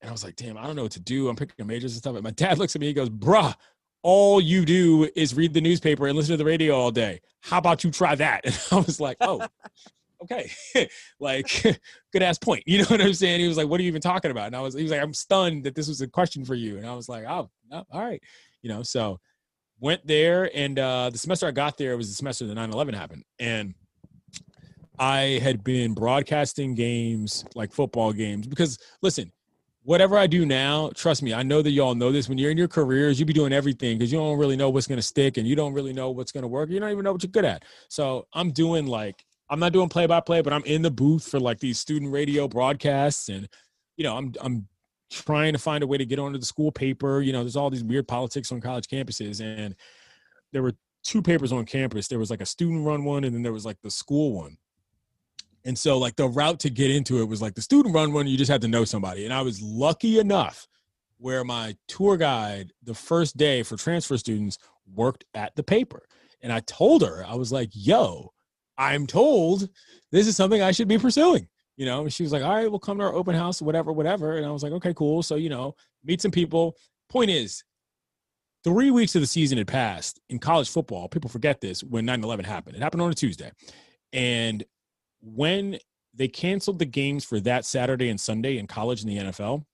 And I was like, damn, I don't know what to do. I'm picking majors and stuff. And my dad looks at me, he goes, bruh, all you do is read the newspaper and listen to the radio all day. How about you try that? And I was like, oh, okay. like good ass point. You know what I'm saying? He was like, what are you even talking about? And I was, he was like, I'm stunned that this was a question for you. And I was like, oh, no, all right. You know, so went there and uh, the semester I got there was the semester that 9-11 happened. And I had been broadcasting games like football games because listen, whatever I do now, trust me, I know that y'all know this. When you're in your careers, you be doing everything because you don't really know what's gonna stick and you don't really know what's gonna work. You don't even know what you're good at. So I'm doing like I'm not doing play by play, but I'm in the booth for like these student radio broadcasts, and you know I'm I'm trying to find a way to get onto the school paper. You know, there's all these weird politics on college campuses, and there were two papers on campus. There was like a student run one, and then there was like the school one. And so like the route to get into it was like the student run one, you just had to know somebody. And I was lucky enough where my tour guide the first day for transfer students worked at the paper. And I told her, I was like, yo, I'm told this is something I should be pursuing. You know, she was like, all right, we'll come to our open house, whatever, whatever. And I was like, okay, cool. So, you know, meet some people. Point is, three weeks of the season had passed in college football. People forget this when 9 11 happened. It happened on a Tuesday. And when they canceled the games for that Saturday and Sunday in college and the NFL,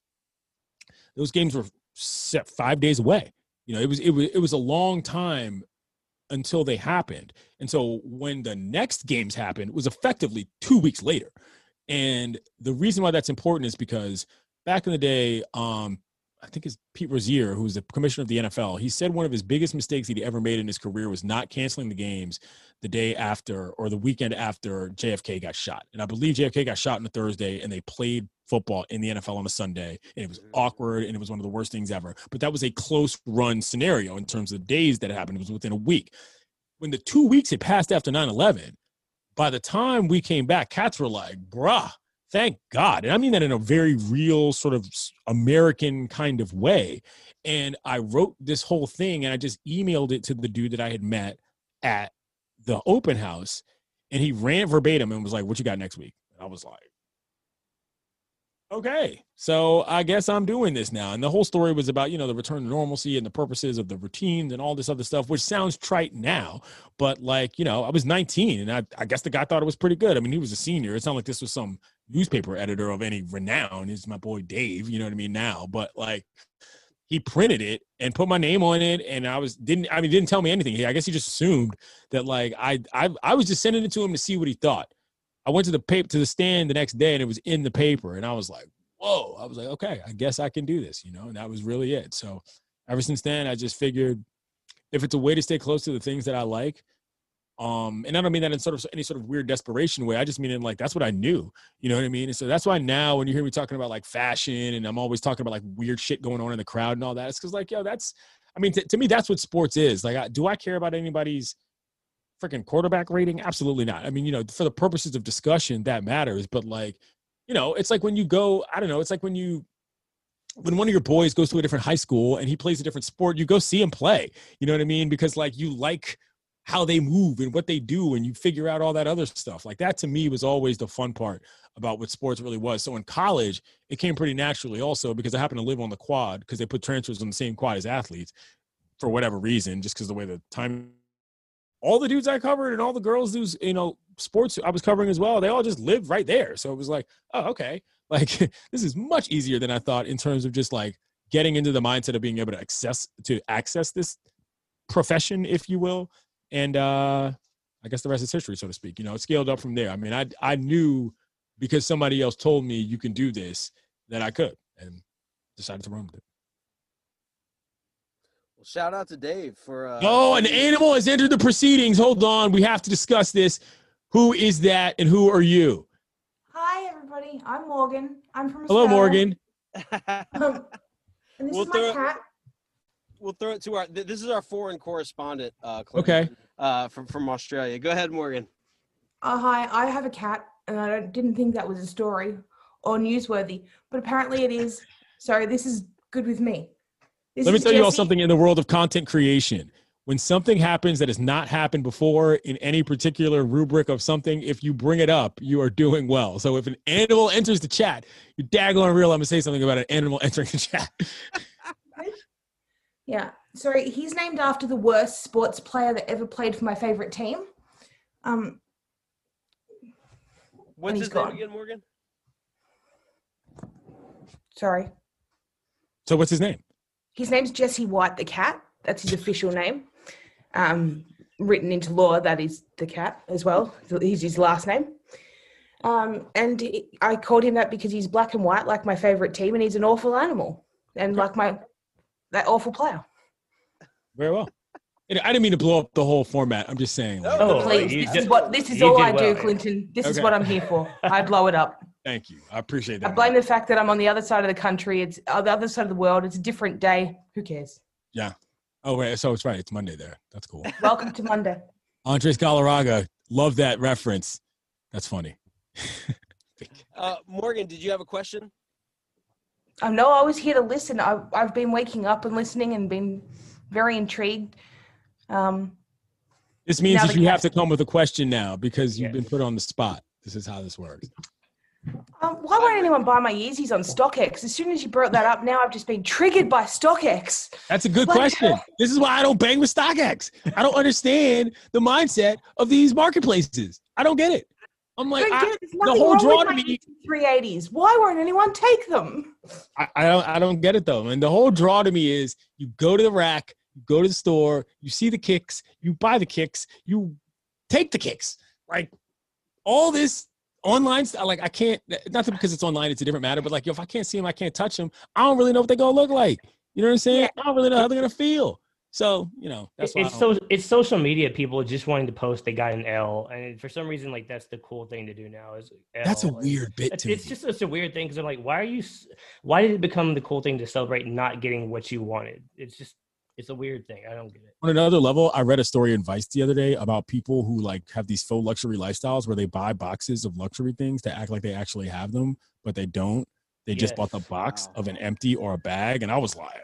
those games were set five days away. You know, it was it was it was a long time until they happened. And so when the next games happened, it was effectively two weeks later. And the reason why that's important is because back in the day, um, I think it's Pete Rozelle, who's the commissioner of the NFL. He said one of his biggest mistakes he'd ever made in his career was not canceling the games the day after or the weekend after JFK got shot. And I believe JFK got shot on a Thursday and they played football in the NFL on a Sunday. And it was mm. awkward and it was one of the worst things ever. But that was a close run scenario in terms of the days that happened. It was within a week. When the two weeks had passed after 9 11, by the time we came back, cats were like, bruh, thank God. And I mean that in a very real, sort of American kind of way. And I wrote this whole thing and I just emailed it to the dude that I had met at the open house. And he ran verbatim and was like, What you got next week? And I was like, okay so i guess i'm doing this now and the whole story was about you know the return to normalcy and the purposes of the routines and all this other stuff which sounds trite now but like you know i was 19 and i, I guess the guy thought it was pretty good i mean he was a senior it's not like this was some newspaper editor of any renown is my boy dave you know what i mean now but like he printed it and put my name on it and i was didn't i mean didn't tell me anything i guess he just assumed that like i i, I was just sending it to him to see what he thought I went to the paper to the stand the next day and it was in the paper and I was like, whoa. I was like, okay, I guess I can do this, you know, and that was really it. So ever since then, I just figured if it's a way to stay close to the things that I like, um, and I don't mean that in sort of any sort of weird desperation way. I just mean in like that's what I knew. You know what I mean? And so that's why now when you hear me talking about like fashion and I'm always talking about like weird shit going on in the crowd and all that, it's because like yo, that's I mean, t- to me, that's what sports is. Like, I, do I care about anybody's freaking quarterback rating? Absolutely not. I mean, you know, for the purposes of discussion, that matters. But like, you know, it's like when you go, I don't know, it's like when you when one of your boys goes to a different high school and he plays a different sport, you go see him play. You know what I mean? Because like you like how they move and what they do and you figure out all that other stuff. Like that to me was always the fun part about what sports really was. So in college, it came pretty naturally also because I happened to live on the quad because they put transfers on the same quad as athletes for whatever reason, just because the way the time all the dudes I covered and all the girls who's you know sports I was covering as well, they all just lived right there. So it was like, oh, okay, like this is much easier than I thought in terms of just like getting into the mindset of being able to access to access this profession, if you will. And uh I guess the rest is history, so to speak. You know, it scaled up from there. I mean, I I knew because somebody else told me you can do this that I could, and decided to run with it. Well, shout out to Dave for. Uh, oh, an animal has entered the proceedings. Hold on, we have to discuss this. Who is that, and who are you? Hi, everybody. I'm Morgan. I'm from. Hello, Australia. Morgan. Um, and this We'll is my throw cat. We'll throw it to our. th- This is our foreign correspondent. Uh, Clint, Okay. Uh, from from Australia. Go ahead, Morgan. Oh, hi. I have a cat, and I didn't think that was a story or newsworthy, but apparently it is. So this is good with me. This Let me is tell you all something in the world of content creation. When something happens that has not happened before in any particular rubric of something, if you bring it up, you are doing well. So if an animal enters the chat, you're daggone real I'm gonna say something about an animal entering the chat. Yeah. Sorry, he's named after the worst sports player that ever played for my favorite team. Um, What's he's his name again, Morgan? sorry. So what's his name? His name's Jesse White the cat. That's his official name. Um, written into law, that is the cat as well. He's his last name. Um, and he- I called him that because he's black and white, like my favorite team, and he's an awful animal and like my that awful player. Very well. I didn't mean to blow up the whole format. I'm just saying. like, Oh, Please, this did- is what this is all did I do. Clinton. This is what I'm here for. I blow it up. Thank you. I appreciate that. I that. blame the fact that I'm on the other side of the country. It's on the other side of the world. It's a different day. Who cares? Yeah. Oh wait, so it's right. It's Monday there. That's cool. Welcome to Monday. Andres Galarraga. Love that reference. That's funny. Uh, Morgan, did you have a question? I know I was here to listen. I've, I've been waking up and listening and been very intrigued. Um, This means that you have to come with a question now because you've been put on the spot. This is how this works. um, why won't anyone buy my Yeezys on StockX? As soon as you brought that up, now I've just been triggered by StockX. That's a good What? question. This is why I don't bang with StockX. I don't understand the mindset of these marketplaces. I don't get it. I'm like, I, get it. There's nothing whole draw to me- Yeezy 380s. Why won't anyone take them? I, I don't I don't get it though. And the whole draw to me is you go to the rack, you go to the store, you see the kicks, you buy the kicks, you take the kicks. Like all this online stuff, like I can't not that because it's online, it's a different matter, but like if I can't see them, I can't touch them, I don't really know what they're gonna look like. You know what I'm saying? Yeah. I don't really know how they're gonna feel. So, you know, that's why it's don't- so it's social media people just wanting to post they got an L, and for some reason, like that's the cool thing to do now. Is that's a L, and weird bit It's, to it's me. just such a weird thing because I'm like, why are you? Why did it become the cool thing to celebrate not getting what you wanted? It's just It's a weird thing. I don't get it. On another level, I read a story in Vice the other day about people who like have these faux luxury lifestyles where they buy boxes of luxury things to act like they actually have them, but they don't. They just bought the box Wow. of an empty or a bag, and I was like,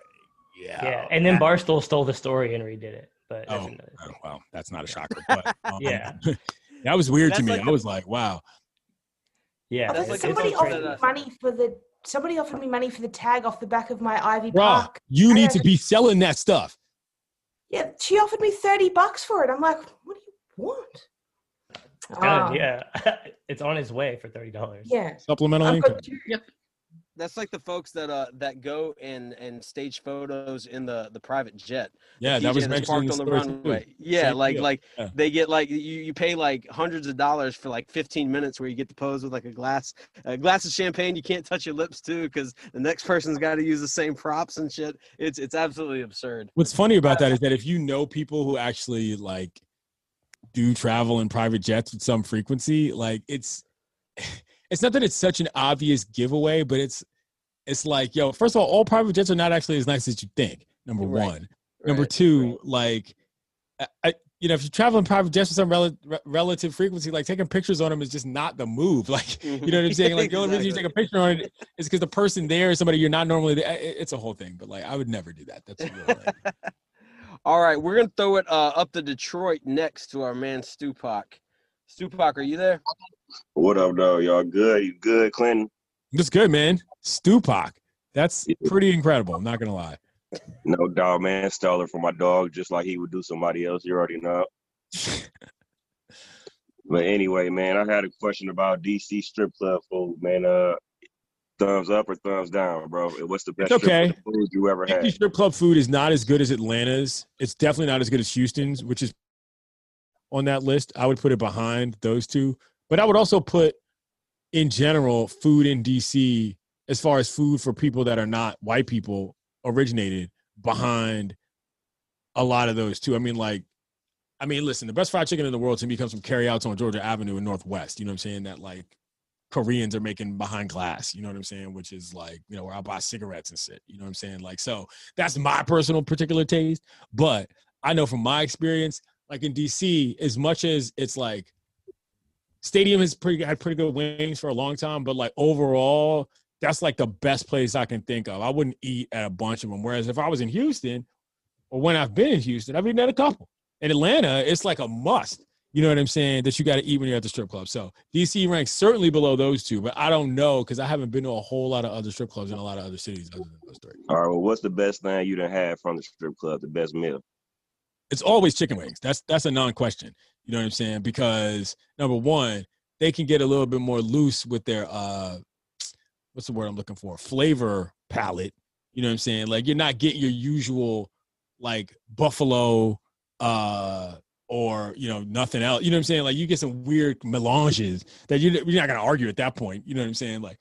yeah. Yeah, and then that- Barstool stole the story and redid it. But that's Oh, oh, thing. well, that's not a shocker, but um, Yeah. that was weird to me. like I the- was like, wow. Yeah, That's like somebody it's offered me money for the somebody offered me money for the tag off the back of my Ivy Bruh, Park. you need to be selling that stuff. Yeah, she offered me thirty bucks for it. I'm like, what do you want? it's kinda- Ah, yeah, it's on its way for thirty dollars. yeah. Supplemental I've income. got two. That's like the folks that uh that go and and stage photos in the the private jet. Yeah, that was parked on the story too. runway. Yeah, Same like deal. like Yeah. they get like you you pay like hundreds of dollars for like 15 minutes where you get to pose with like a glass a glass of champagne. You can't touch your lips too because the next person's got to use the same props and shit. It's it's absolutely absurd. What's funny about that is that if you know people who actually like do travel in private jets with some frequency, like it's it's not that it's such an obvious giveaway, but it's it's like, yo, first of all, all private jets are not actually as nice as you think. Number Right, one. Number two, right. like I- you know, if you travel in private jets with some rel- relative frequency, like taking pictures on them is just not the move. Like, you know what I'm saying? Like, the only reason you take a picture on it is because the person there is somebody you're not normally. There. It's a whole thing, but like, I would never do that. That's like, All right, we're gonna throw it uh, up to Detroit next to our man Stupak. Stupak, are you there? What up, though? Y'all good? You good, Clinton? That's good, man. Stupak. That's pretty incredible. I'm not gonna lie. No dog, man. Stole it from my dog, just like he would do somebody else. You already know. But anyway, man, I had a question about DC strip club food, man. Uh, thumbs up or thumbs down, bro? What's the best It's okay. strip club food you ever had? DC strip club food is not as good as Atlanta's. It's definitely not as good as Houston's, which is on that list. I would put it behind those two. But I would also put, in general, food in DC, as far as food for people that are not white people, originated behind a lot of those too. I mean, like, I mean, listen, the best fried chicken in the world to me comes from carryouts on Georgia Avenue in Northwest. You know what I'm saying? That like Koreans are making behind glass. You know what I'm saying? Which is like, you know, where I buy cigarettes and shit. You know what I'm saying? Like, so that's my personal particular taste. But I know from my experience, like in DC, as much as it's like Stadium has pretty had pretty good wings for a long time, but like overall, that's like the best place I can think of. I wouldn't eat at a bunch of them. Whereas if I was in Houston, or when I've been in Houston, I've eaten at a couple. In Atlanta, it's like a must. You know what I'm saying? That you got to eat when you're at the strip club. So DC ranks certainly below those two, but I don't know because I haven't been to a whole lot of other strip clubs in a lot of other cities other than those three. All right. Well, what's the best thing you done had from the strip club? The best meal? It's always chicken wings. That's that's a non-question. You know what I'm saying? Because number one, they can get a little bit more loose with their uh what's the word I'm looking for? Flavor palette. You know what I'm saying? Like you're not getting your usual like buffalo uh or you know nothing else. You know what I'm saying? Like you get some weird melanges that you're, you're not gonna argue at that point. You know what I'm saying? Like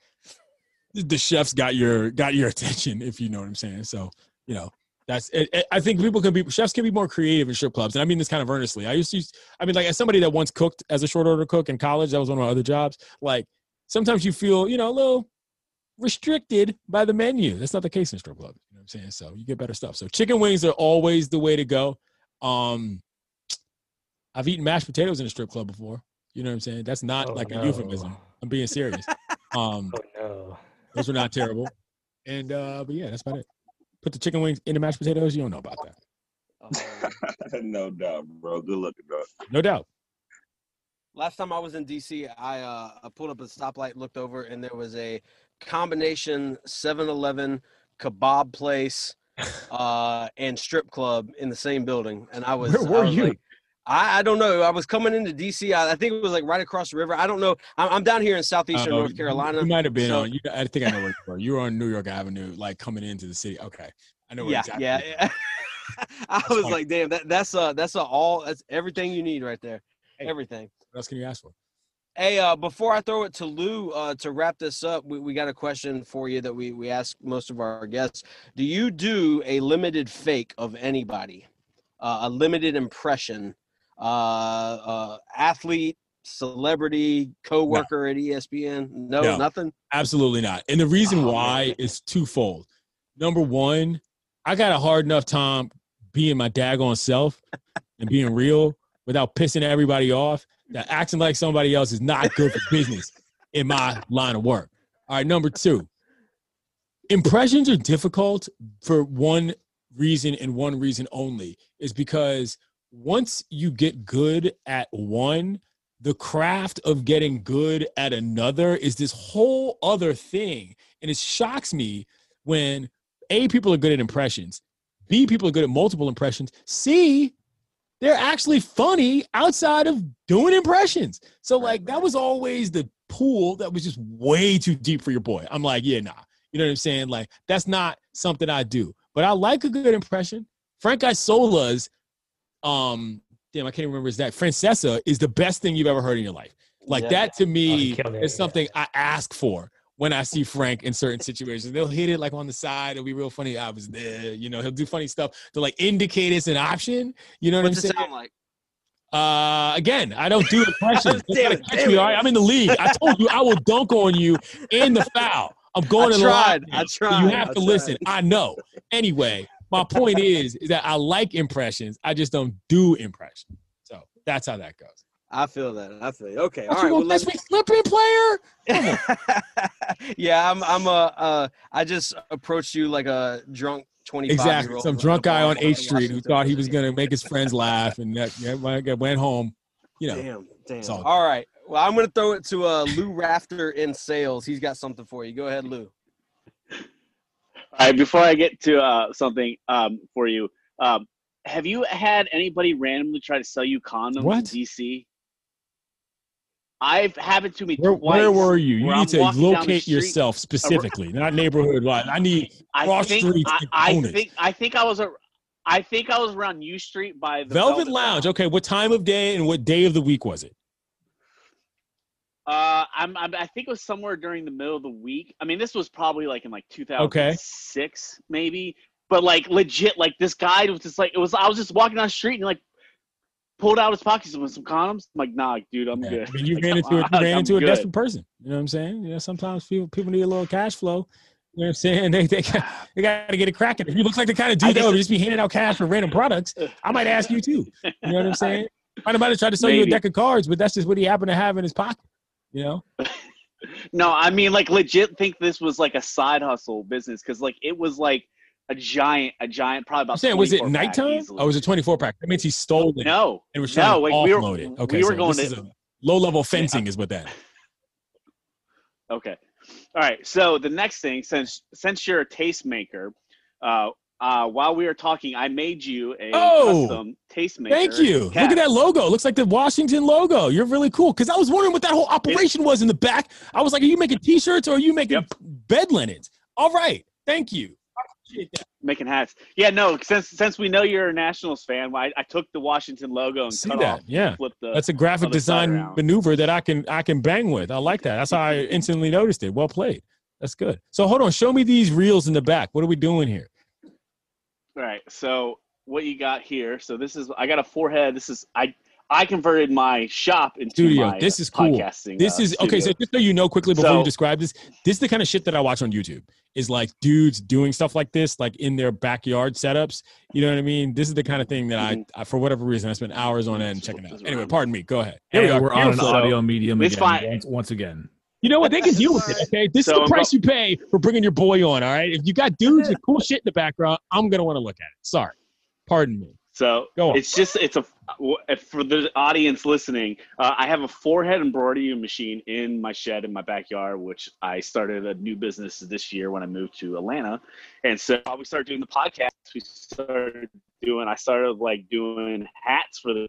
the chef's got your got your attention if you know what I'm saying. So you know that's it, it- I think people can be chefs can be more creative in strip clubs, and I mean this kind of earnestly. I used to, I mean, like as somebody that once cooked as a short order cook in college, that was one of my other jobs. Like sometimes you feel, you know, a little restricted by the menu. That's not the case in strip clubs. You know what I'm saying? So you get better stuff. So chicken wings are always the way to go. Um, I've eaten mashed potatoes in a strip club before. You know what I'm saying? That's not Oh, like no. a euphemism. I'm being serious. Um, Oh no. those were not terrible. And uh, but yeah, that's about it. Put the chicken wings in the mashed potatoes. You don't know about that. Oh, no doubt, bro. Good looking, bro. No doubt. Last time I was in DC, I uh, I pulled up a stoplight, looked over, and there was a combination 7-Eleven kebab place uh, and strip club in the same building, and I was Where were I was you? like, I, I don't know. I was coming into DC. I, I think it was like right across the river. I don't know. I'm, I'm down here in southeastern Uh, North Carolina. You might have been so- on. You, I think I know where you were. You were on New York Avenue, like coming into the city. Okay, I know. Where yeah, exactly yeah, yeah. I was funny. like, damn, that, that's a that's a all that's everything you need right there. Hey. Everything. What else can you ask for? Hey, uh, before I throw it to Lou uh, to wrap this up, we, we got a question for you that we, we ask most of our guests. Do you do a limited fake of anybody? Uh, a limited impression? Uh, uh, athlete, celebrity, coworker at E ESPN? No, No. nothing? Absolutely not. And the reason Oh, why man. is twofold. Number one, I got a hard enough time being my daggone self and being real without pissing everybody off, that acting like somebody else is not good for business in my line of work. All right, number two, impressions are difficult for one reason and one reason only is because once you get good at one, the craft of getting good at another is this whole other thing. And it shocks me when A, people are good at impressions, B, people are good at multiple impressions, C, they're actually funny outside of doing impressions. So, like, that was always the pool that was just way too deep for your boy. I'm like, yeah, nah. You know what I'm saying? Like, that's not something I do. But I like a good impression. Frank Isola's, um, damn, I can't remember his that. Francesa is the best thing you've ever heard in your life. Like Yeah. that to Oh, me it, is something I ask for when I see Frank in certain situations. They'll hit it like on the side. It'll be real funny. I was there. You know, he'll do funny stuff to like indicate it's an option. You know what What's I'm it saying? sound like? Uh, again, I don't do impressions. Damn it, catch me, all right? I'm in the league. I told you I will dunk on you in the foul. I'm going I to tried. line. I tried. You have I to listen. I know. Anyway, my point is, is that I like impressions. I just don't do impressions. So that's how that goes. I feel that. I feel you. Okay. What All you right. Well, let's, catch me slipping, player? yeah, I'm. I'm a. Uh, I just approached you like a drunk twenty Exactly. Some drunk guy on H Street who thought he was gonna make his friends laugh, and that yeah, went went home. You know, Damn. Damn. All. All right. Well, I'm gonna throw it to uh, Lou Rafter in sales. He's got something for you. Go ahead, Lou. All right, before I get to uh, something um, for you, um, have you had anybody randomly try to sell you condoms What? in DC? I've happened to me where, twice. where were you? You need I'm to walking down the locate yourself specifically, not neighborhood. I need I cross think streets I, I think I think I was a, I think I was around U Street by the Velvet, Lounge. Okay, what time of day and what day of the week was it? Uh, I'm, I'm I think it was somewhere during the middle of the week. I mean, this was probably like in like 2006 maybe. But like legit, like this guy was just like it was. I was just walking down the street and like pulled out his pockets with some condoms. I'm like, nah, dude, I'm Yeah. good. You Like, ran I'm- into, a, you I'm ran into a desperate person. You know what I'm saying? You know, sometimes people people need a little cash flow. You know what I'm saying? They they, got- they got to get it cracking. If you look like the kind of dude that would just be handing out cash for random products, I might ask you too. You know what I'm saying? I might have tried to try to sell you a deck of cards, but that's just what he happened to have in his pocket. You know? No, I mean like legit think this was like a side hustle business because like it was like a giant, a giant, probably I'm about. saying, was it nighttime? easily. Or was a 24 pack? That means he stole it No, and was trying no, to like, we were- it. Okay, we were so going this to- low level fencing, is what that. Okay. All right. So the next thing, since since you're a tastemaker, uh, uh, while we were talking, I made you a Oh, custom tastemaker. Thank you. cap. Look at that logo. It looks like the Washington logo. You're really cool. Because I was wondering what that whole operation was in the back. I was like, are you making t-shirts or are you making bed linens? All right. Thank you. I appreciate that. Making hats. Yeah, no. Since since we know you're a Nationals fan, I, I took the Washington logo and See cut that? off, Yeah. flipped the. That's a graphic design maneuver that I can I can bang with. I like that. That's how I instantly noticed it. Well played. That's good. So hold on. Show me these reels in the back. What are we doing here? All right. So what you got here? So this is I got a forehead. This is I I converted my shop into Studio. my This is cool. podcasting. This uh, is okay. So just so you know, quickly before So- you describe this, this is the kind of shit that I watch on YouTube. Is like dudes doing stuff like this, like in their backyard setups. You know what I mean? This is the kind of thing that Mm-hmm. I, I, for whatever reason, I spend hours on end checking out. Anyway, pardon me. Go ahead. Here we are. we're on an Beautiful. audio medium It's again. fine. Once, once again. You know what? They can deal with it. Okay, this So is the price go- you pay for bringing your boy on. All right, if you got dudes with cool shit in the background, I'm gonna want to look at it. Sorry, pardon me. So Go on. it's just it's a for the audience listening. Uh, I have a forehead embroidery machine in my shed in my backyard, which I started a new business this year when I moved to Atlanta, and so we started doing the podcast, we started doing. I started like doing hats for the.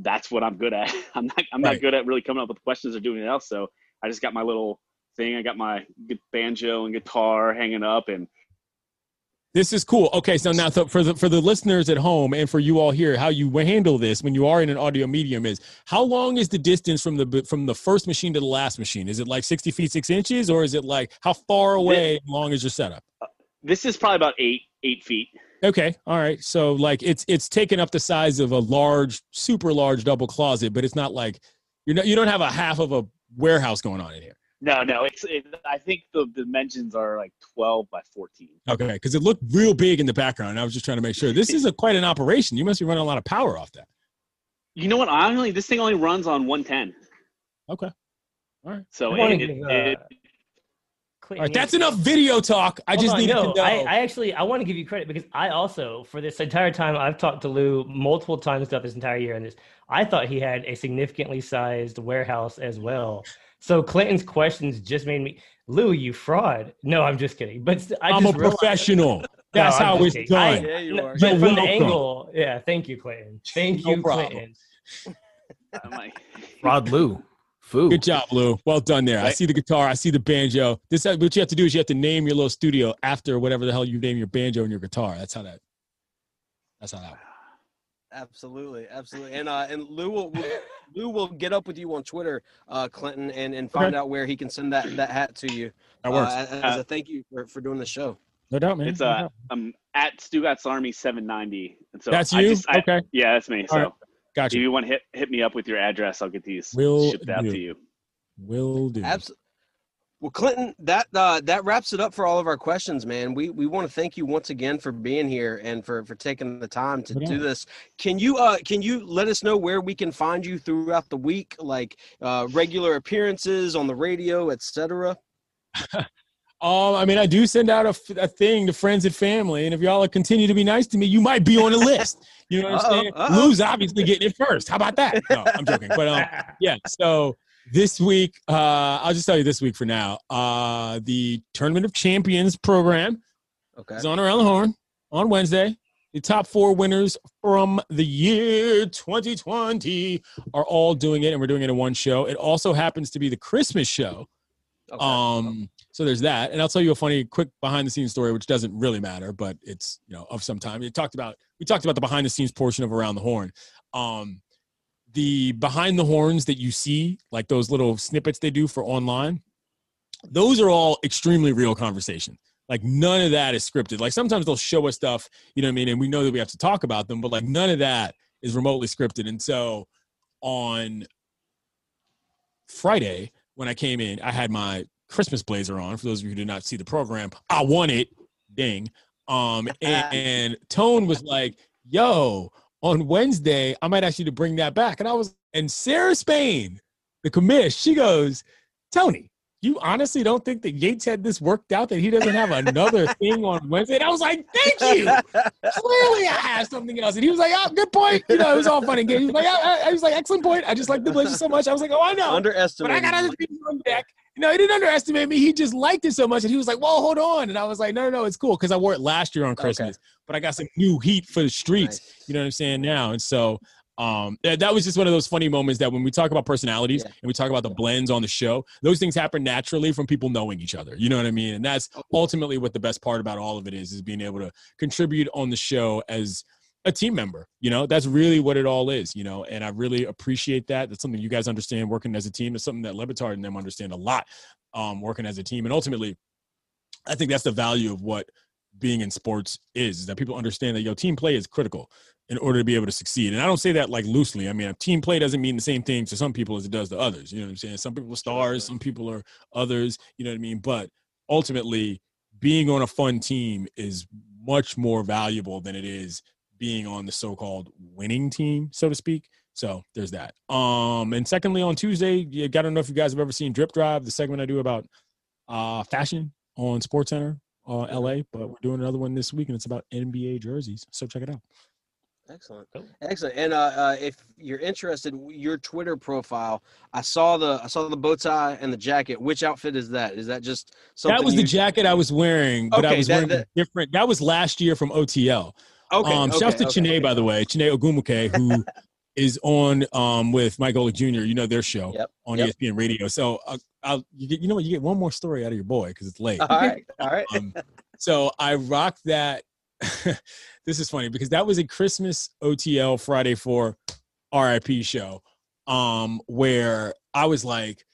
That's what I'm good at. I'm not. I'm Right. not good at really coming up with questions or doing it else. So I just got my little thing. I got my banjo and guitar hanging up, and This is cool. Okay, so now th- for the for the listeners at home and for you all here, how you handle this when you are in an audio medium is how long is the distance from the from the first machine to the last machine? Is it like sixty feet six inches, or is it like how far away long is your setup? Uh, this is probably about eight eight feet. Okay, all right. So like it's it's taken up the size of a large, super large double closet, but it's not like you're not you don't have a half of a warehouse going on in here. No, no, it's. It, I think the dimensions are like twelve by fourteen. Okay, because it looked real big in the background. and I was just trying to make sure. This is a quite an operation. You must be running a lot of power off that. You know what? Honestly, this thing only runs on one ten. Okay. All right. So it, it, uh, it, Clayton, All right. That's enough video talk. I Hold just on, needed no, to know. I, I actually I want to give you credit because I also for this entire time I've talked to Lou multiple times throughout this entire year and this I thought he had a significantly sized warehouse as well. So Clinton's questions just made me Lou, you fraud. No, I'm just kidding. But st- I I'm a realized- professional. That's No, how it's kidding. I- done. Yeah, you no, are. but You're from the angle, yeah. Thank you, Clayton. Thank No you, problem. Clinton. Rod Lou. Foo. Good job, Lou. Well done there. I see the guitar. I see the banjo. This what you have to do is you have to name your little studio after whatever the hell you name your banjo and your guitar. That's how that. That's how that. works. Absolutely, absolutely, and uh, and Lou will will- Lou will get up with you on Twitter, uh, Clinton, and and find out where he can send that that hat to you. That works. Uh, as, as a thank you for, for doing the show. no doubt, man. it's No uh, doubt. um, at Stugotz Army seven ninety. And so That's I you. just- I- okay, yeah, that's me. All So right. Got if you. you want to hit hit me up with your address, I'll get these Will shipped out do. to you. Will do. Absolutely. Well, Clinton, that uh, that wraps it up for all of our questions, man. We we want to thank you once again for being here and for for taking the time to No do this. Can you uh can you let us know where we can find you throughout the week, like uh, regular appearances on the radio, etc. Um, I mean, I do send out a, a thing to friends and family, and if y'all continue to be nice to me, you might be on the list. You know what I'm saying? uh-oh. Lou's obviously getting it first. How about that? No, I'm joking. But um, yeah. So this week, uh, I'll just tell you this week for now. Uh, the Tournament of Champions program Okay. is on around the horn on Wednesday. The top four winners from the year 2020 are all doing it, and we're doing it in one show. It also happens to be the Christmas show. Okay. Um, so there's that, and I'll tell you a funny, quick behind the scenes story, which doesn't really matter, but it's you know of some time. We talked about we talked about the behind the scenes portion of Around the Horn. Um, the behind the horns that you see, like those little snippets they do for online, those are all extremely real conversation. Like none of that is scripted. Like sometimes they'll show us stuff, you know what I mean, and we know that we have to talk about them, but like none of that is remotely scripted. And so on Friday when I came in, I had my Christmas blazer on. For those of you who did not see the program, I won it. Ding. Um, and, and Tone was like, "Yo, on Wednesday, I might ask you to bring that back." And I was, and Sarah Spain, the commish, she goes, "Tony, you honestly don't think that Yates had this worked out that he doesn't have another thing on Wednesday?" And I was like, "Thank you." Clearly, I have something else. And he was like, "Oh, good point." You know, it was all fun and games. He was like, I, was like, "Excellent point." I just like the blazer so much. I was like, "Oh, I know." But Underestimated. I got other things on deck. No, he didn't underestimate me. He just liked it so much, and he was like, "Well, hold on." And I was like, "No, no, no, it's cool because I wore it last year on Christmas, but I got some new heat for the streets." Nice. You know what I'm saying now, and so um, that, that was just one of those funny moments that when we talk about personalities Yeah. and we talk about the blends on the show, those things happen naturally from people knowing each other. You know what I mean? And that's ultimately what the best part about all of it is: is being able to contribute on the show as a team member. You know, that's really what it all is. You know, and I really appreciate that. That's something you guys understand working as a team. It's something that Le Batard and them understand a lot um, working as a team. And ultimately, I think that's the value of what being in sports is, is that people understand that your team play is critical in order to be able to succeed. And I don't say that like loosely. I mean, team play doesn't mean the same thing to some people as it does to others. You know what I'm saying? Some people are stars, some people are others. You know what I mean? But ultimately, being on a fun team is much more valuable than it is being on the so-called winning team, so to speak. So there's that. Um, and secondly, on Tuesday, you got to know if you guys have ever seen Drip Drive, the segment I do about uh, fashion on Sports Center, uh, LA. But we're doing another one this week, and it's about NBA jerseys. So check it out. Excellent, cool. excellent. And uh, uh, if you're interested, your Twitter profile, I saw the I saw the bow tie and the jacket. Which outfit is that? Is that just something? that was the jacket I was wearing, but I was that- wearing that- a different. That was last year from OTL. Okay, Um, okay, shouts to okay, Chiney, okay. by the way, Chiney Ogwumike, who is on um, with Mike Golic Jr. You know their show Yep, on yep. ESPN Radio. So uh, I'll you get you know what you get one more story out of your boy because it's late. All right, all right. Um, so I rocked that. this is funny because that was a Christmas OTL Friday for RIP show, um, where I was like,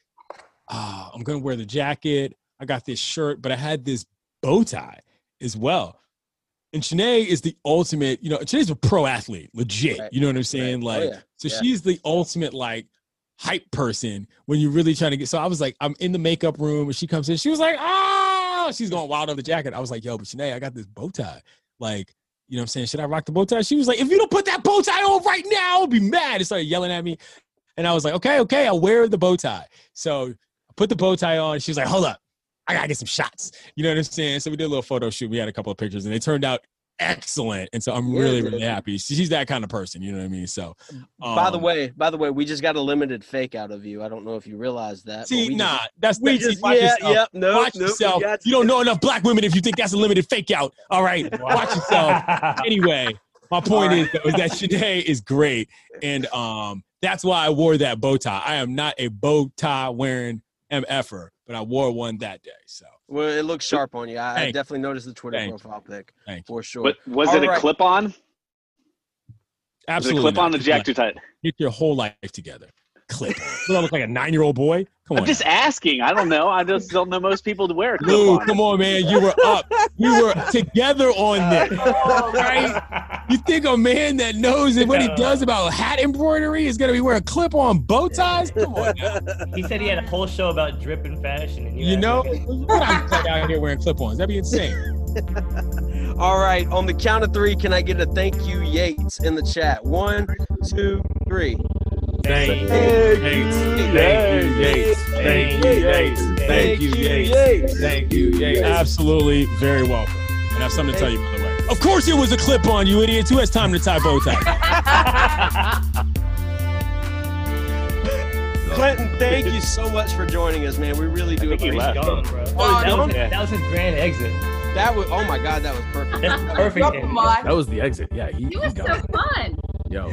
ah, I'm gonna wear the jacket. I got this shirt, but I had this bow tie as well. And Shanae is the ultimate, you know, Shanae's a pro athlete, legit. Right, You know what I'm saying? right. Oh, Like, yeah, so yeah. she's the ultimate, like, hype person when you're really trying to get. So I was like, I'm in the makeup room and she comes in. She was like, oh, she's going wild on the jacket. I was like, yo, but Shanae, I got this bow tie. Like, you know what I'm saying? Should I rock the bow tie? She was like, if you don't put that bow tie on right now, I'll be mad. And started yelling at me. And I was like, okay, okay, I'll wear the bow tie. So I put the bow tie on. She was like, hold up. I gotta get some shots. You know what I'm saying? So we did a little photo shoot. We had a couple of pictures and they turned out excellent. And so I'm Yeah, really, really happy. She's that kind of person. You know what I mean? So by the um, way, by the way, we just got a limited fake out of you. I don't know if you realize that. See, we nah, just, that's we that- see, just watch yeah, yourself. yep, no, watch nope, yourself. got You don't know enough black women if you think that's a limited fake out. All right, watch yourself. Anyway, my point is, though, is that Shanae is great, and um, that's why I wore that bow tie. I am not a bow tie wearing mf'er, but I wore one that day. So Well, it looks sharp on you. I, I Thank you. definitely noticed the Twitter Thank you. profile pic Thank for sure. But was All it a clip on? Was absolutely, it a clip on the jack too tight? Get your whole life together. Clip. Do I look like a nine-year-old boy? Come on. I'm just now. asking. I don't know. I just don't know most people to wear a clip Lou, on. come on, man. You were up. We were together on uh, this. Oh, right? You think a man that knows what he does about hat embroidery is going to be wearing clip-on bow ties? Come on now. he said he had a whole show about drip and fashion, and you, You know, him- what I'm out here wearing clip-ons. That'd be insane. All right, on the count of three, can I get a thank you, Yates, in the chat? One, two, three. Thank you. Yates. Thank you, Yates. Thank you, Yates. Thank you, Yates. Thank you, Yates. Absolutely, very welcome. And I have something to tell you, by the way. Of course, it was a clip-on, you idiots. Who has time to tie bow tie? Clinton, thank you so much for joining us, man. We really do I think he appreciate left. it. Gone, bro. Oh, that, was, that was his grand exit. That was oh my god, that was perfect. That's perfect. Drop ending. mine. That was the exit. Yeah, he, He he was so gone. fun. Yo,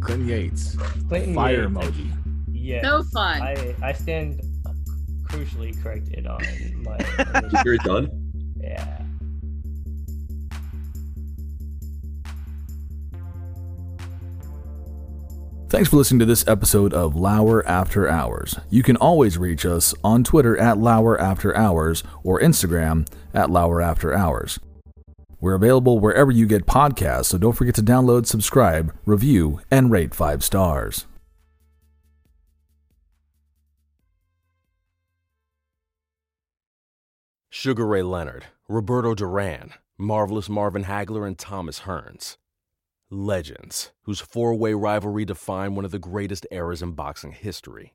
Clinton Yates, Clinton fire Yates. emoji. Yeah. So fun. I, I stand crucially corrected on my. You're done. yeah. Thanks for listening to this episode of Lauer After Hours. You can always reach us on Twitter at Lauer After Hours or Instagram at Lauer After Hours. We're available wherever you get podcasts, so don't forget to download, subscribe, review, and rate five stars. Sugar Ray Leonard, Roberto Duran, Marvelous Marvin Hagler, and Thomas Hearns. Legends, whose four way rivalry defined one of the greatest eras in boxing history.